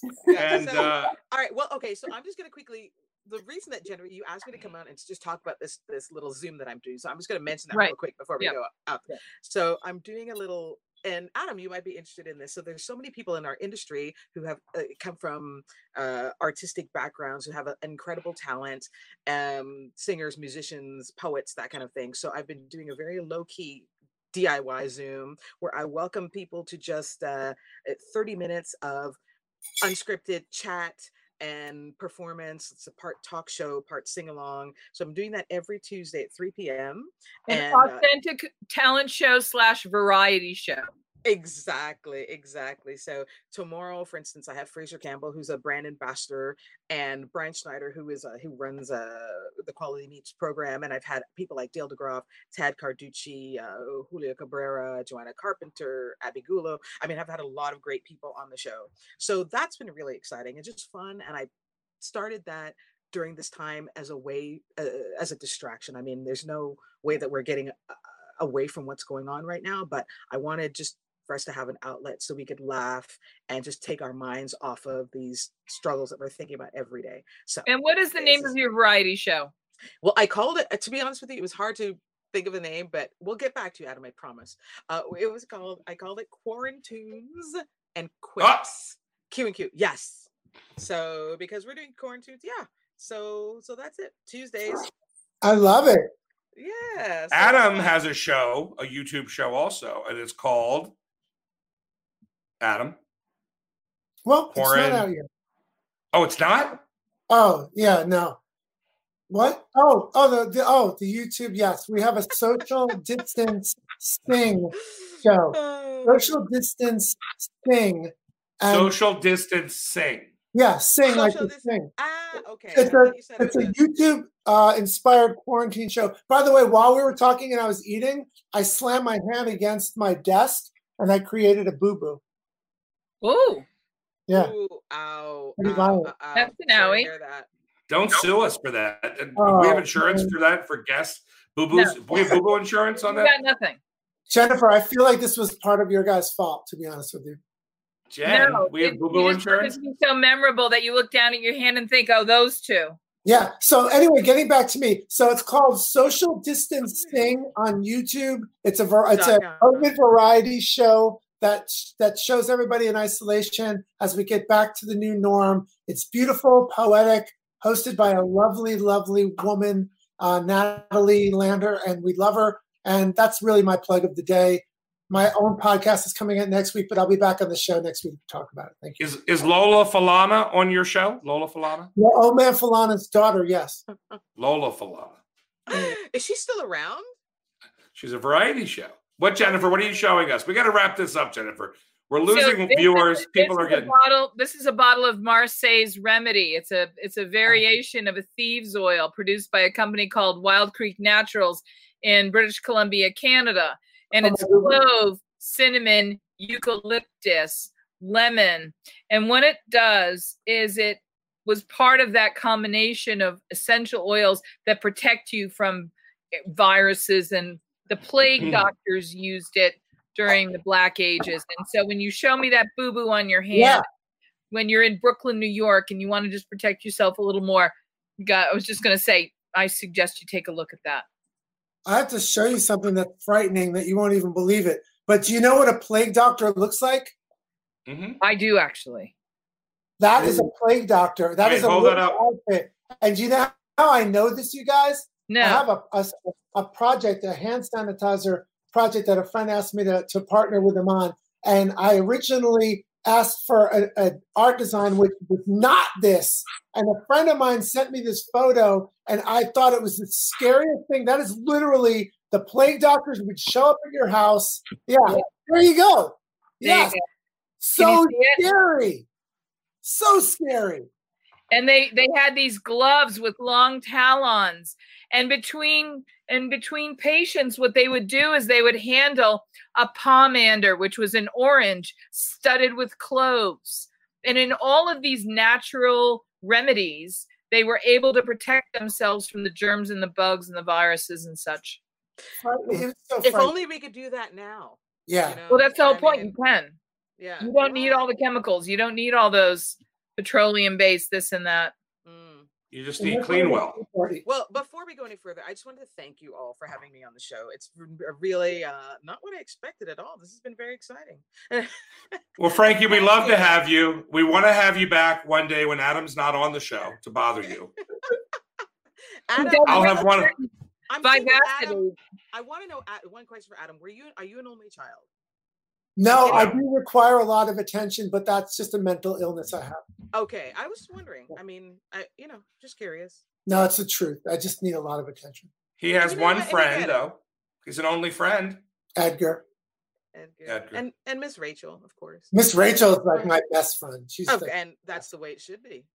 and so- uh, All right. Well, okay. So I'm just going to quickly. The reason that Jennifer, you asked me to come out and just talk about this this little Zoom that I'm doing, so I'm just going to mention that Right. real quick before we Yeah. go out. So I'm doing a little, and Adam, you might be interested in this. So there's so many people in our industry who have uh, come from uh, artistic backgrounds, who have an incredible talent, um, singers, musicians, poets, that kind of thing. So I've been doing a very low key DIY Zoom where I welcome people to just uh, 30 minutes of unscripted chat and performance. It's a part talk show, part sing along. So I'm doing that every Tuesday at 3 p.m. An And, uh, authentic talent show slash variety show. Exactly, exactly. So tomorrow, for instance, I have Fraser Campbell, who's a brand ambassador, and Brian Schneider, who is uh, who runs uh, the Quality Meats program. And I've had people like Dale DeGroff, Tad Carducci, uh, Julio Cabrera, Joanna Carpenter, Abby Gullo. I mean, I've had a lot of great people on the show. So that's been really exciting and just fun. And I started that during this time as a way, uh, as a distraction. I mean, there's no way that we're getting uh, away from what's going on right now, but I wanted just for us to have an outlet so we could laugh and just take our minds off of these struggles that we're thinking about every day. So, And what is the name This of your variety show? well, I called it, uh, to be honest with you, it was hard to think of a name, but we'll get back to you, Adam, I promise. Uh, it was called, I called it Quarantunes and Quips. Q and Q, yes. So, because we're doing quarantunes, yeah. So, so that's it. Tuesdays, I love it. yeah. so- Adam has a show, a YouTube show also, and it's called Adam. Well, it's not out yet. Oh, it's not. Oh, yeah, no. What? Oh, oh, the, the oh, the YouTube. Yes, we have a social distance sing show. Oh. Social distance sing. And Social distance sing. yeah, sing like Social the dis- sing. Ah, okay. It's I a thought you said it it's a a- YouTube uh, inspired quarantine show. By the way, while we were talking and I was eating, I slammed my hand against my desk and I created a boo boo. Ooh, Yeah. Ooh, ow, Pretty ow, violent. Uh, ow, ow. That's an Sorry owie. hear that. Don't sue us for that. Oh, we have insurance man. for that for guests. Boo boos. We have boo boo insurance on you that. got nothing. Jennifer, I feel like this was part of your guys' fault, to be honest with you. Jen, no, we have boo you boo just insurance. to so memorable that you look down at your hand and think, "Oh, those two. Yeah. So anyway, getting back to me. So it's called Social Distancing on YouTube. It's a it's a Dot com. COVID variety show that that shows everybody in isolation as we get back to the new norm. It's beautiful, poetic, hosted by a lovely, lovely woman, uh, Natalie Lander, and we love her. And that's really my plug of the day. My own podcast is coming out next week, but I'll be back on the show next week to talk about it. Thank you. Is is Lola Falana on your show? Lola Falana. Well, Old Man Falana's daughter, yes. Lola Falana. Is she still around? She's a variety show. What Jennifer? What are you showing us? We got to wrap this up, Jennifer. We're losing is- viewers. this People is are getting. bottle. This is a bottle of Marseille's Remedy. It's a it's a oh. variation of a thieves oil produced by a company called Wild Creek Naturals in British Columbia, Canada, and Oh it's goodness. clove, cinnamon, eucalyptus, lemon, and what it does is it was part of that combination of essential oils that protect you from viruses and the plague Mm. doctors used it during the black ages and so when you show me that boo boo on your hand Yeah. when you're in Brooklyn, New York, and you want to just protect yourself a little more. Got, I was just going to say, I suggest you take a look at that. I have to show you something that's frightening that you won't even believe it. But do you know what a plague doctor looks like? hmm I do actually. That is a plague doctor. That Wait, is a hold that up. outfit. And do you know how I know this, you guys? No. I have a, a, a project, a hand sanitizer project that a friend asked me to, to partner with him on. And I originally asked for an art design which was not this. And a friend of mine sent me this photo, and I thought it was the scariest thing. That is literally the plague doctors would show up at your house. Yeah, there you go. There you Yes, go. so scary. So scary. And they they had these gloves with long talons and between and between patients what they would do is they would handle a pomander which was an orange studded with cloves and in all of these natural remedies they were able to protect themselves from the germs and the bugs and the viruses and such so If only we could do that now. yeah. you know? well that's the whole I point mean, you can yeah. you don't need all the chemicals you don't need all those petroleum based this and that Mm. You just need clean well. Well, before we go any further, I just wanted to thank you all for having me on the show. It's r- r- really uh, not what I expected at all. This has been very exciting. Well, Franky, we love to have you. We want to have you back one day when Adam's not on the show to bother you. Adam, I'll have one. I'm thinking, Adam, I want to know one question for Adam. Were you are you an only child? No, I do require a lot of attention, but that's just a mental illness I have. Okay, I was wondering. I mean, I you know, just curious. No, it's the truth. I just need a lot of attention. He has You know one what? And I friend, though. He's an only friend. Edgar. And Edgar. and, and Miss Rachel, of course. Miss Rachel is like my best friend. She's Oh, the- and that's the way it should be.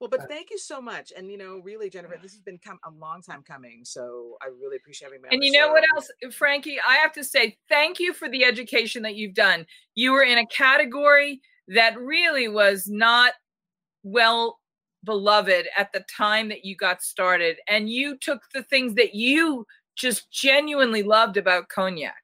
Well, but Uh, thank you so much. And you know, really, Jennifer, this has been come a long time coming. So I really appreciate having me. And you know what else, Franky? I have to say thank you for the education that you've done. You were in a category that really was not well beloved at the time that you got started. And you took the things that you just genuinely loved about cognac.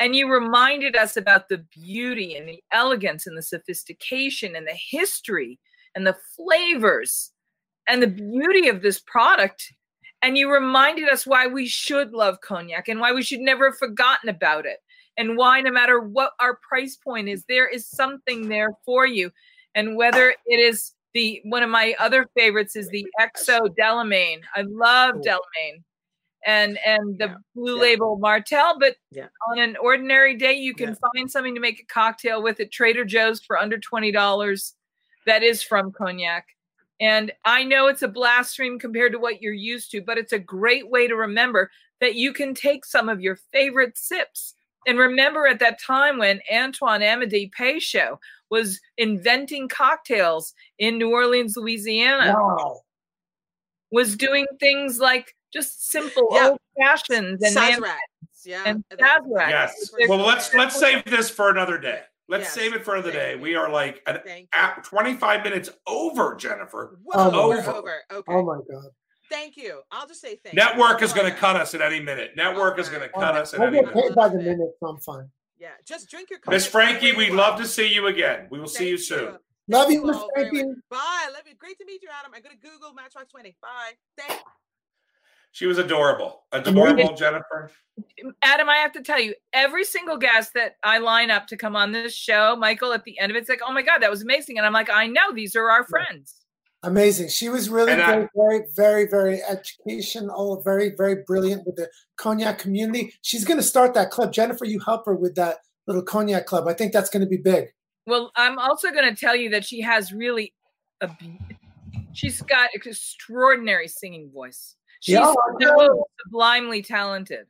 And you reminded us about the beauty and the elegance and the sophistication and the history and the flavors and the beauty of this product and you reminded us why we should love cognac and why we should never have forgotten about it and why no matter what our price point is there is something there for you and whether it is the one of my other favorites is the XO delamain i love Cool. delamain and and the Yeah, blue yeah. label martell but Yeah. on an ordinary day you can find something to make a cocktail with at trader joe's for under $20 that is from cognac and I know it's a blast stream compared to what you're used to, but it's a great way to remember that you can take some of your favorite sips. And remember at that time when Antoine Amédée Peychaud was inventing cocktails in New Orleans, Louisiana, wow. was doing things like just simple Yeah. old fashions and man- Sazerac. Yeah. and that- Sazerac. Yes. There's- Well, let's let's save this for another day. Let's Yes, save it for another day. thank We are like an, Thank at 25 minutes over, Jennifer. Whoa, Oh, we're over. Okay. Oh my God. Thank you. I'll just say thank you. Network is going to cut us at any minute. Network is going to Okay. cut us at I any get minute. paid by the minute, so I'm fine. Yeah. Just drink your coffee. Miss. Franky, we'd love to see you again. We will see you Thank soon. Love you, you Miss Franky. Bye. Love you. Great to meet you, Adam. I'm going to Google Matchbox 20. Bye. Thank She was adorable. Adorable, Jennifer. Adam, I have to tell you, every single guest that I line up to come on this show, Michael, at the end of it's like, oh my God, that was amazing. And I'm like, I know these are our friends. Amazing. She was really And I- very, very, very, very educational, very, very brilliant with the cognac community. She's going to start that club. Jennifer, you help her with that little cognac club. I think that's going to be big. Well, I'm also going to tell you that she has really a, b- she's got extraordinary singing voice. She's Yeah, so sublimely talented.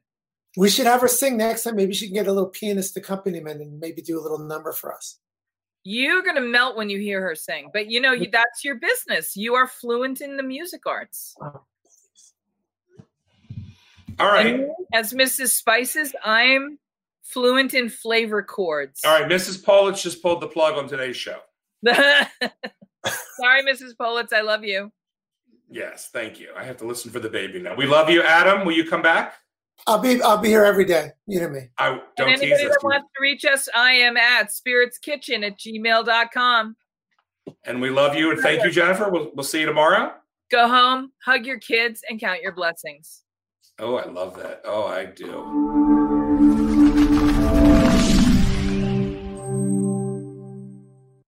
We should have her sing next time. Maybe she can get a little pianist accompaniment and maybe do a little number for us. You're going to melt when you hear her sing, but you know, that's your business. You are fluent in the music arts. All right. And as Mrs. Spices, I'm fluent in flavor chords. All right. Mrs. Politz just pulled the plug on today's show. Sorry, Mrs. Politz, I love you. Yes. Thank you. I have to listen for the baby now. We love you, Adam. Will you come back? I'll be I'll be here every day. You know me. I don't tease anybody us. that wants to reach us, I am at spiritskitchen at gmail.com. And we love you and thank you, Jennifer. We'll, we'll see you tomorrow. Go home, hug your kids, and count your blessings. Oh, I love that. Oh, I do.